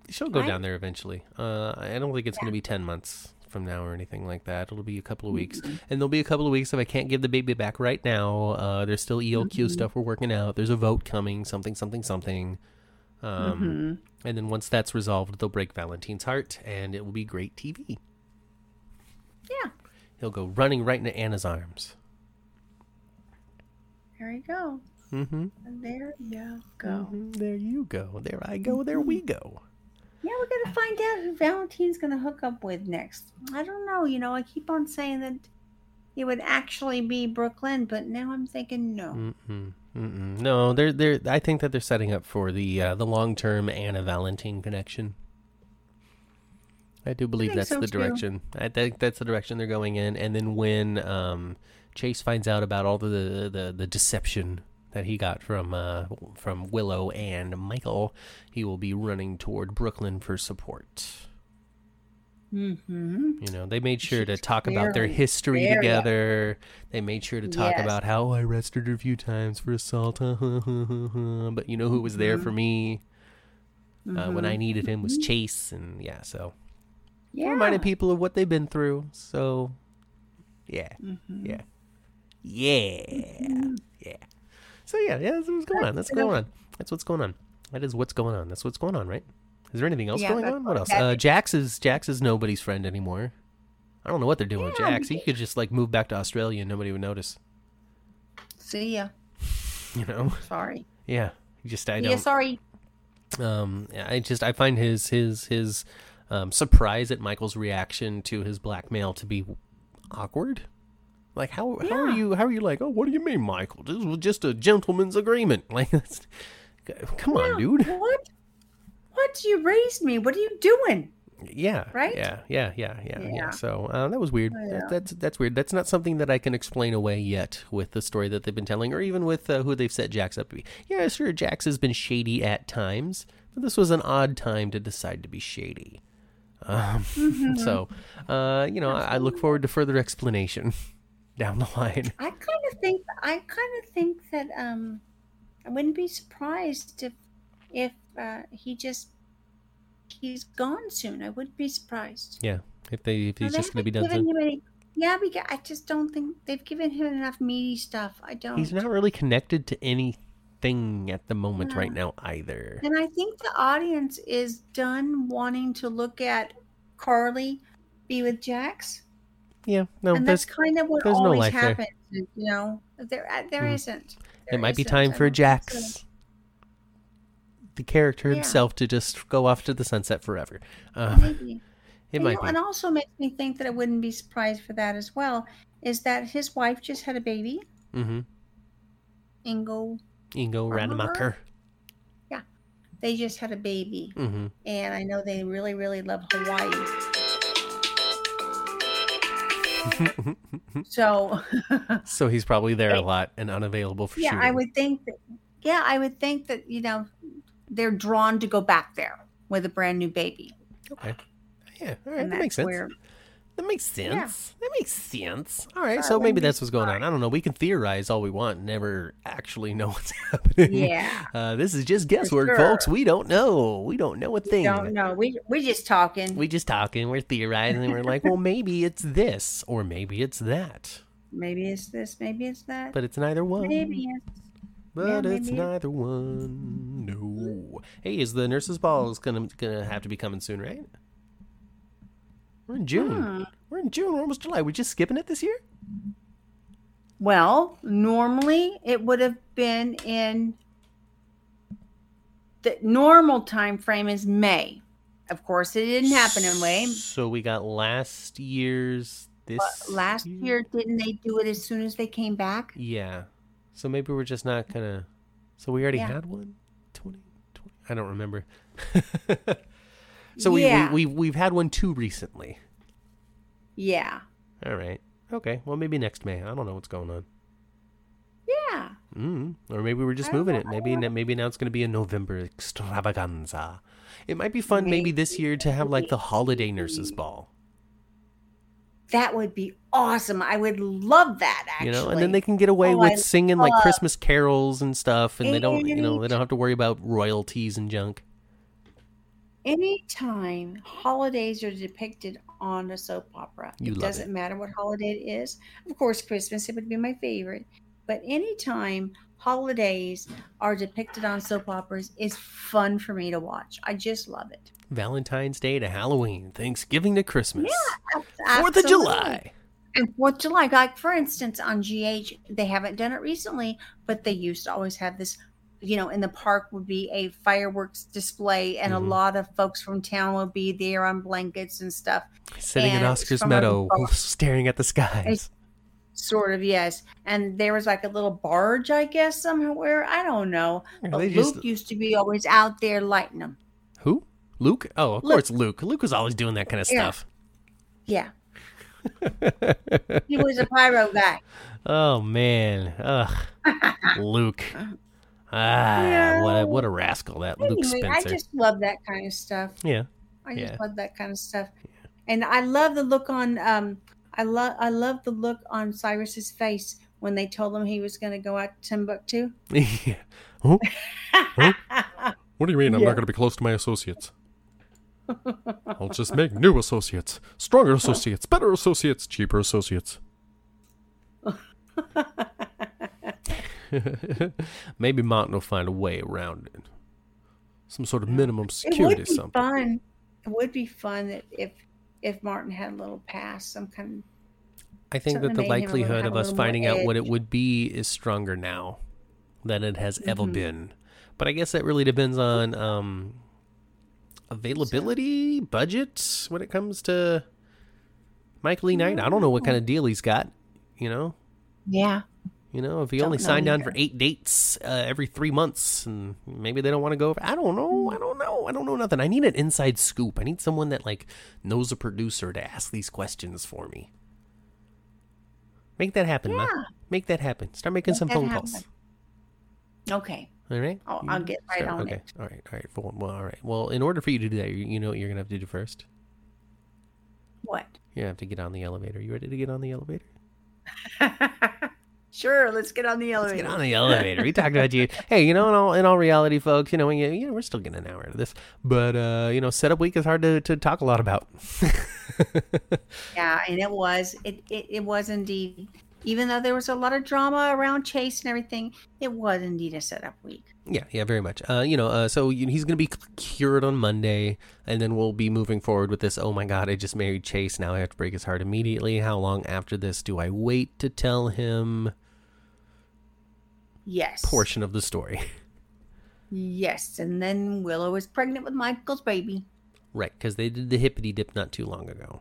she'll go Right? down there eventually. Uh, I don't think it's going to be 10 months from now or anything like that. It'll be a couple of weeks. And there'll be a couple of weeks if I can't give the baby back right now. Uh, there's still ELQ stuff we're working out. There's a vote coming, something, something, something. Um, And then once that's resolved, they'll break Valentine's heart, and it will be great TV. Yeah. He'll go running right into Anna's arms. There you go. Mm-hmm. There you go. There you go. There I go. There we go. Yeah, we're gonna find out who Valentine's gonna hook up with next. I don't know. You know, I keep on saying that it would actually be Brook Lynn, but now I'm thinking no. Mm-mm. Mm-mm. No, they're they're. I think that they're setting up for the uh, the long term Anna Valentine connection. I do believe think that's so, the too. direction. I think that's the direction they're going in. And then when um, Chase finds out about all the, the the deception that he got from uh, from Willow and Michael, he will be running toward Brooklyn for support. Mm-hmm. You know, they made sure to She's talk about their history very- together. They made sure to talk Yes. about how I arrested her a few times for assault. but you know who was there Mm-hmm. for me uh, when I needed him was Chase, and yeah, so Yeah. reminded people of what they've been through. So, yeah, Mm-hmm. yeah, yeah, yeah. So yeah, yeah, that's what's going on. That's going on. That's what's going on. That is what's going on. That's what's going on, right? Is there anything else Yeah, going on? What else? Uh, Jax is Jax is nobody's friend anymore. I don't know what they're doing with Jax. He could just like move back to Australia and nobody would notice. See ya. You know? Sorry. Yeah. He Just I Yeah, sorry. Um, I just I find his his his um, surprise at Michael's reaction to his blackmail to be awkward. Like how how are you how are you like oh what do you mean Michael this was just a gentleman's agreement like that's come on Yeah, dude What? What? You raised me. What are you doing? yeah Right? yeah yeah yeah yeah yeah, Yeah. so uh, that was weird Yeah. that, that's that's weird that's not something that I can explain away yet with the story that they've been telling or even with uh, who they've set Jax up to be yeah sure Jax has been shady at times but this was an odd time to decide to be shady um, Mm-hmm. so uh, you know I, I look forward to further explanation down the line I kind of think I kind of think that um I wouldn't be surprised if if uh, he just he's gone soon. I wouldn't be surprised. yeah if they if he's they just gonna be done soon any- yeah, because I just don't think they've given him enough meaty stuff. I don't. he's not really connected to anything at the moment right now either And I think the audience is done wanting to look at Carly be with Jax, yeah no and that's kind of what there's no always life there. happens. You know, there uh, there Mhm. isn't. it might be time for. Jax, the character Yeah. himself, to just go off to the sunset forever. Um, Maybe. it You might know, be. And also makes me think that I wouldn't be surprised for that as well. Is that his wife just had a baby, Mm-hmm. Ingo? Ingo? Rademacher. They just had a baby, Mm-hmm. and I know they really, really love Hawaii. So, so he's probably there a lot and unavailable for yeah, shooting. I would think that yeah, I would think that you know they're drawn to go back there with a brand new baby. Okay. Yeah. All right. and That makes sense. where That makes sense. That makes sense. All right, so maybe that's what's going on. I don't know. We can theorize all we want, never actually know what's happening. Yeah. Uh, this is just guesswork, sure. folks. We don't know. We don't know a thing. don't know. We we just talking. We're just talking. We're theorizing. and We're like, well, maybe it's this, or maybe it's that, maybe it's this. Maybe it's that. but it's neither one. maybe it's But yeah, it's neither one. No. Hey, is the nurses' ball is gonna gonna have to be coming soon, right? We're in June. Hmm. We're in June. We're almost July. We're just skipping it this year. Well, normally it would have been in the normal time frame is May. Of course, it didn't happen in May. So we got last year's this But last year, didn't they do it as soon as they came back? Yeah. So maybe we're just not gonna. So we already Yeah. had one. 20, 20 I don't remember. so we, Yeah. we we we've had one too recently. Yeah. All right. Okay. Well, maybe next May. I don't know what's going on. Yeah. Mm. Or maybe we're just moving know. it. Maybe maybe now it's going to be a November extravaganza. It might be fun maybe this year to have like the holiday nurses ball. That would be awesome. I would love that actually. You know, and then they can get away Oh, with I singing like Christmas carols and stuff, and they don't, you know, they don't have to worry about royalties and junk. anytime holidays are depicted on a soap opera, You it doesn't it. matter what holiday it is. Of course, Christmas it would be my favorite, but anytime holidays are depicted on soap operas is fun for me to watch. I just love it. Valentine's Day to Halloween, Thanksgiving to Christmas, Ab- Fourth of. July. And Fourth of July, like for instance, on GH, they haven't done it recently, but they used to always have this. You know, in the park would be a fireworks display, and Mhm. a lot of folks from town would be there on blankets and stuff. Sitting in And it's Oscar's Meadow, staring at the skies. Sort of, yes. And there was like a little barge, I guess, somewhere. I don't know. But Luke just- used to be always out there lighting them. Who? Luke? Oh, of Luke. course, Luke. Luke was always doing that kind of Yeah. stuff. Yeah. He was a pyro guy. Oh man, ugh, Luke. Ah, Yeah. what a, what a rascal that Luke Anyway, I just love that kind of stuff. Yeah, I just Yeah. love that kind of stuff. And I love the look on um I love I love the look on Cyrus's face when they told him he was going to go out to Timbuktu. yeah. Huh? What do you mean I'm Yeah. not going to be close to my associates? I'll just make new associates, stronger associates, better associates, cheaper associates. Maybe Martin will find a way around it. Some sort of minimum It security, would be something. fun. It would be fun that if if Martin had a little pass, some kind. I think that the that made him a little- likelihood of us finding out what it would be is stronger now than it has ever Mhm. been. But I guess that really depends on um, availability, budget when it comes to Mike E. Knight. I don't know what kind of deal he's got. You know, Yeah. you know, if he Don't only signed on for eight dates uh, every three months, and maybe they don't want to go over. I don't know. I don't know. I don't know nothing. I need an inside scoop. I need someone that like knows a producer to ask these questions for me. Make that happen, Ma. Make that happen. Start making Make some phone happen. calls. Okay. All right. I'll- You I'll get right start- on okay. it. All right. All right. Well, well, all right. Well, in order for you to do that, you, you know what you're gonna have to do first. What? You have to get on the elevator. You ready to get on the elevator? sure. Let's get on the Let's elevator. get on the elevator. We talked about you. Hey, you know, in all in all reality, folks, you know, you, you know, we're still getting an hour out of this, but uh, you know, setup week is hard to, to talk a lot about. Yeah, and it was. It, it it was indeed. Even though there was a lot of drama around Chase and everything, it was indeed a setup week. yeah, yeah, very much. Uh, you know, uh, so he's going to be cured on Monday, and then we'll be moving forward with this. Oh my God, I just married Chase. Now I have to break his heart immediately. How long after this do I wait to tell him? Yes. Portion of the story, Yes, and then Willow is pregnant with Michael's baby. right? Because they did the hippity dip not too long ago.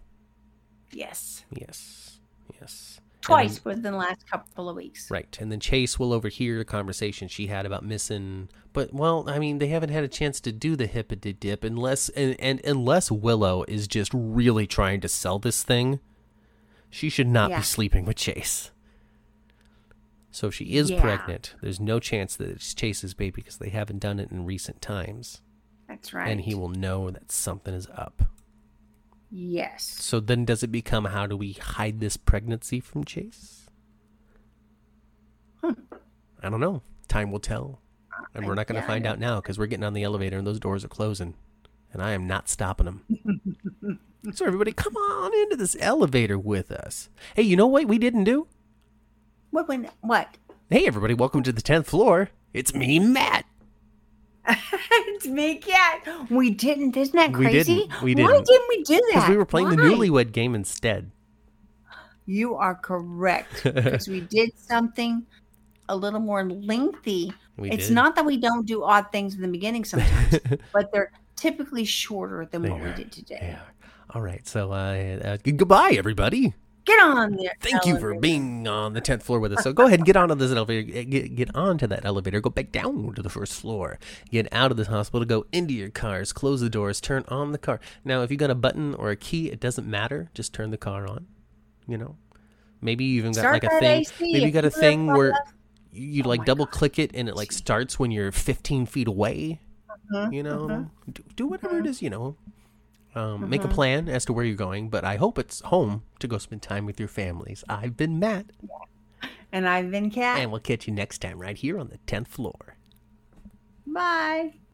Yes, Yes, yes. Twice then- within the last couple of weeks. Right. And then Chase will overhear the conversation she had about missing but well, I mean, they haven't had a chance to do the hippity dip unless and, and unless Willow is just really trying to sell this thing, she should not Yeah. be sleeping with Chase. So if she is Yeah. pregnant, there's no chance that it's Chase's baby because they haven't done it in recent times. That's right. And he will know that something is up. Yes. So then does it become how do we hide this pregnancy from Chase? Hmm. I don't know. Time will tell. And we're not going to yeah, find out now because we're getting on the elevator and those doors are closing. And I am not stopping them. so, everybody, come on into this elevator with us. Hey, you know what we didn't do? What? When? What? Hey, everybody, welcome to the 10th floor. It's me, Matt. It's me, cat. We didn't. Isn't that crazy? We didn't. We Why didn't. didn't we do that? Because we were playing the newlywed game instead. You are correct. because we did something a little more lengthy. We it's did. not that we don't do odd things in the beginning sometimes, but they're typically shorter than They what we did today. All right. So, uh, uh, goodbye, everybody. Get on there. Thank you for being on the tenth floor with us. So go ahead and get onto this elevator. Get, get onto that elevator. Go back down to the first floor. Get out of this hospital. Go into your cars. Close the doors. Turn on the car. Now, if you got a button or a key, it doesn't matter. Just turn the car on. You know, maybe you even got Start like a thing. AC. Maybe you got a thing where you, Oh like double God. click it and it like starts when you're 15 feet away. Mhm, You know, mhm. do, do whatever it is. You know. Um, Make a Mhm. plan as to where you're going, but I hope it's home to go spend time with your families. I've been Matt. And I've been Cat. And we'll catch you next time right here on the 10th floor. Bye.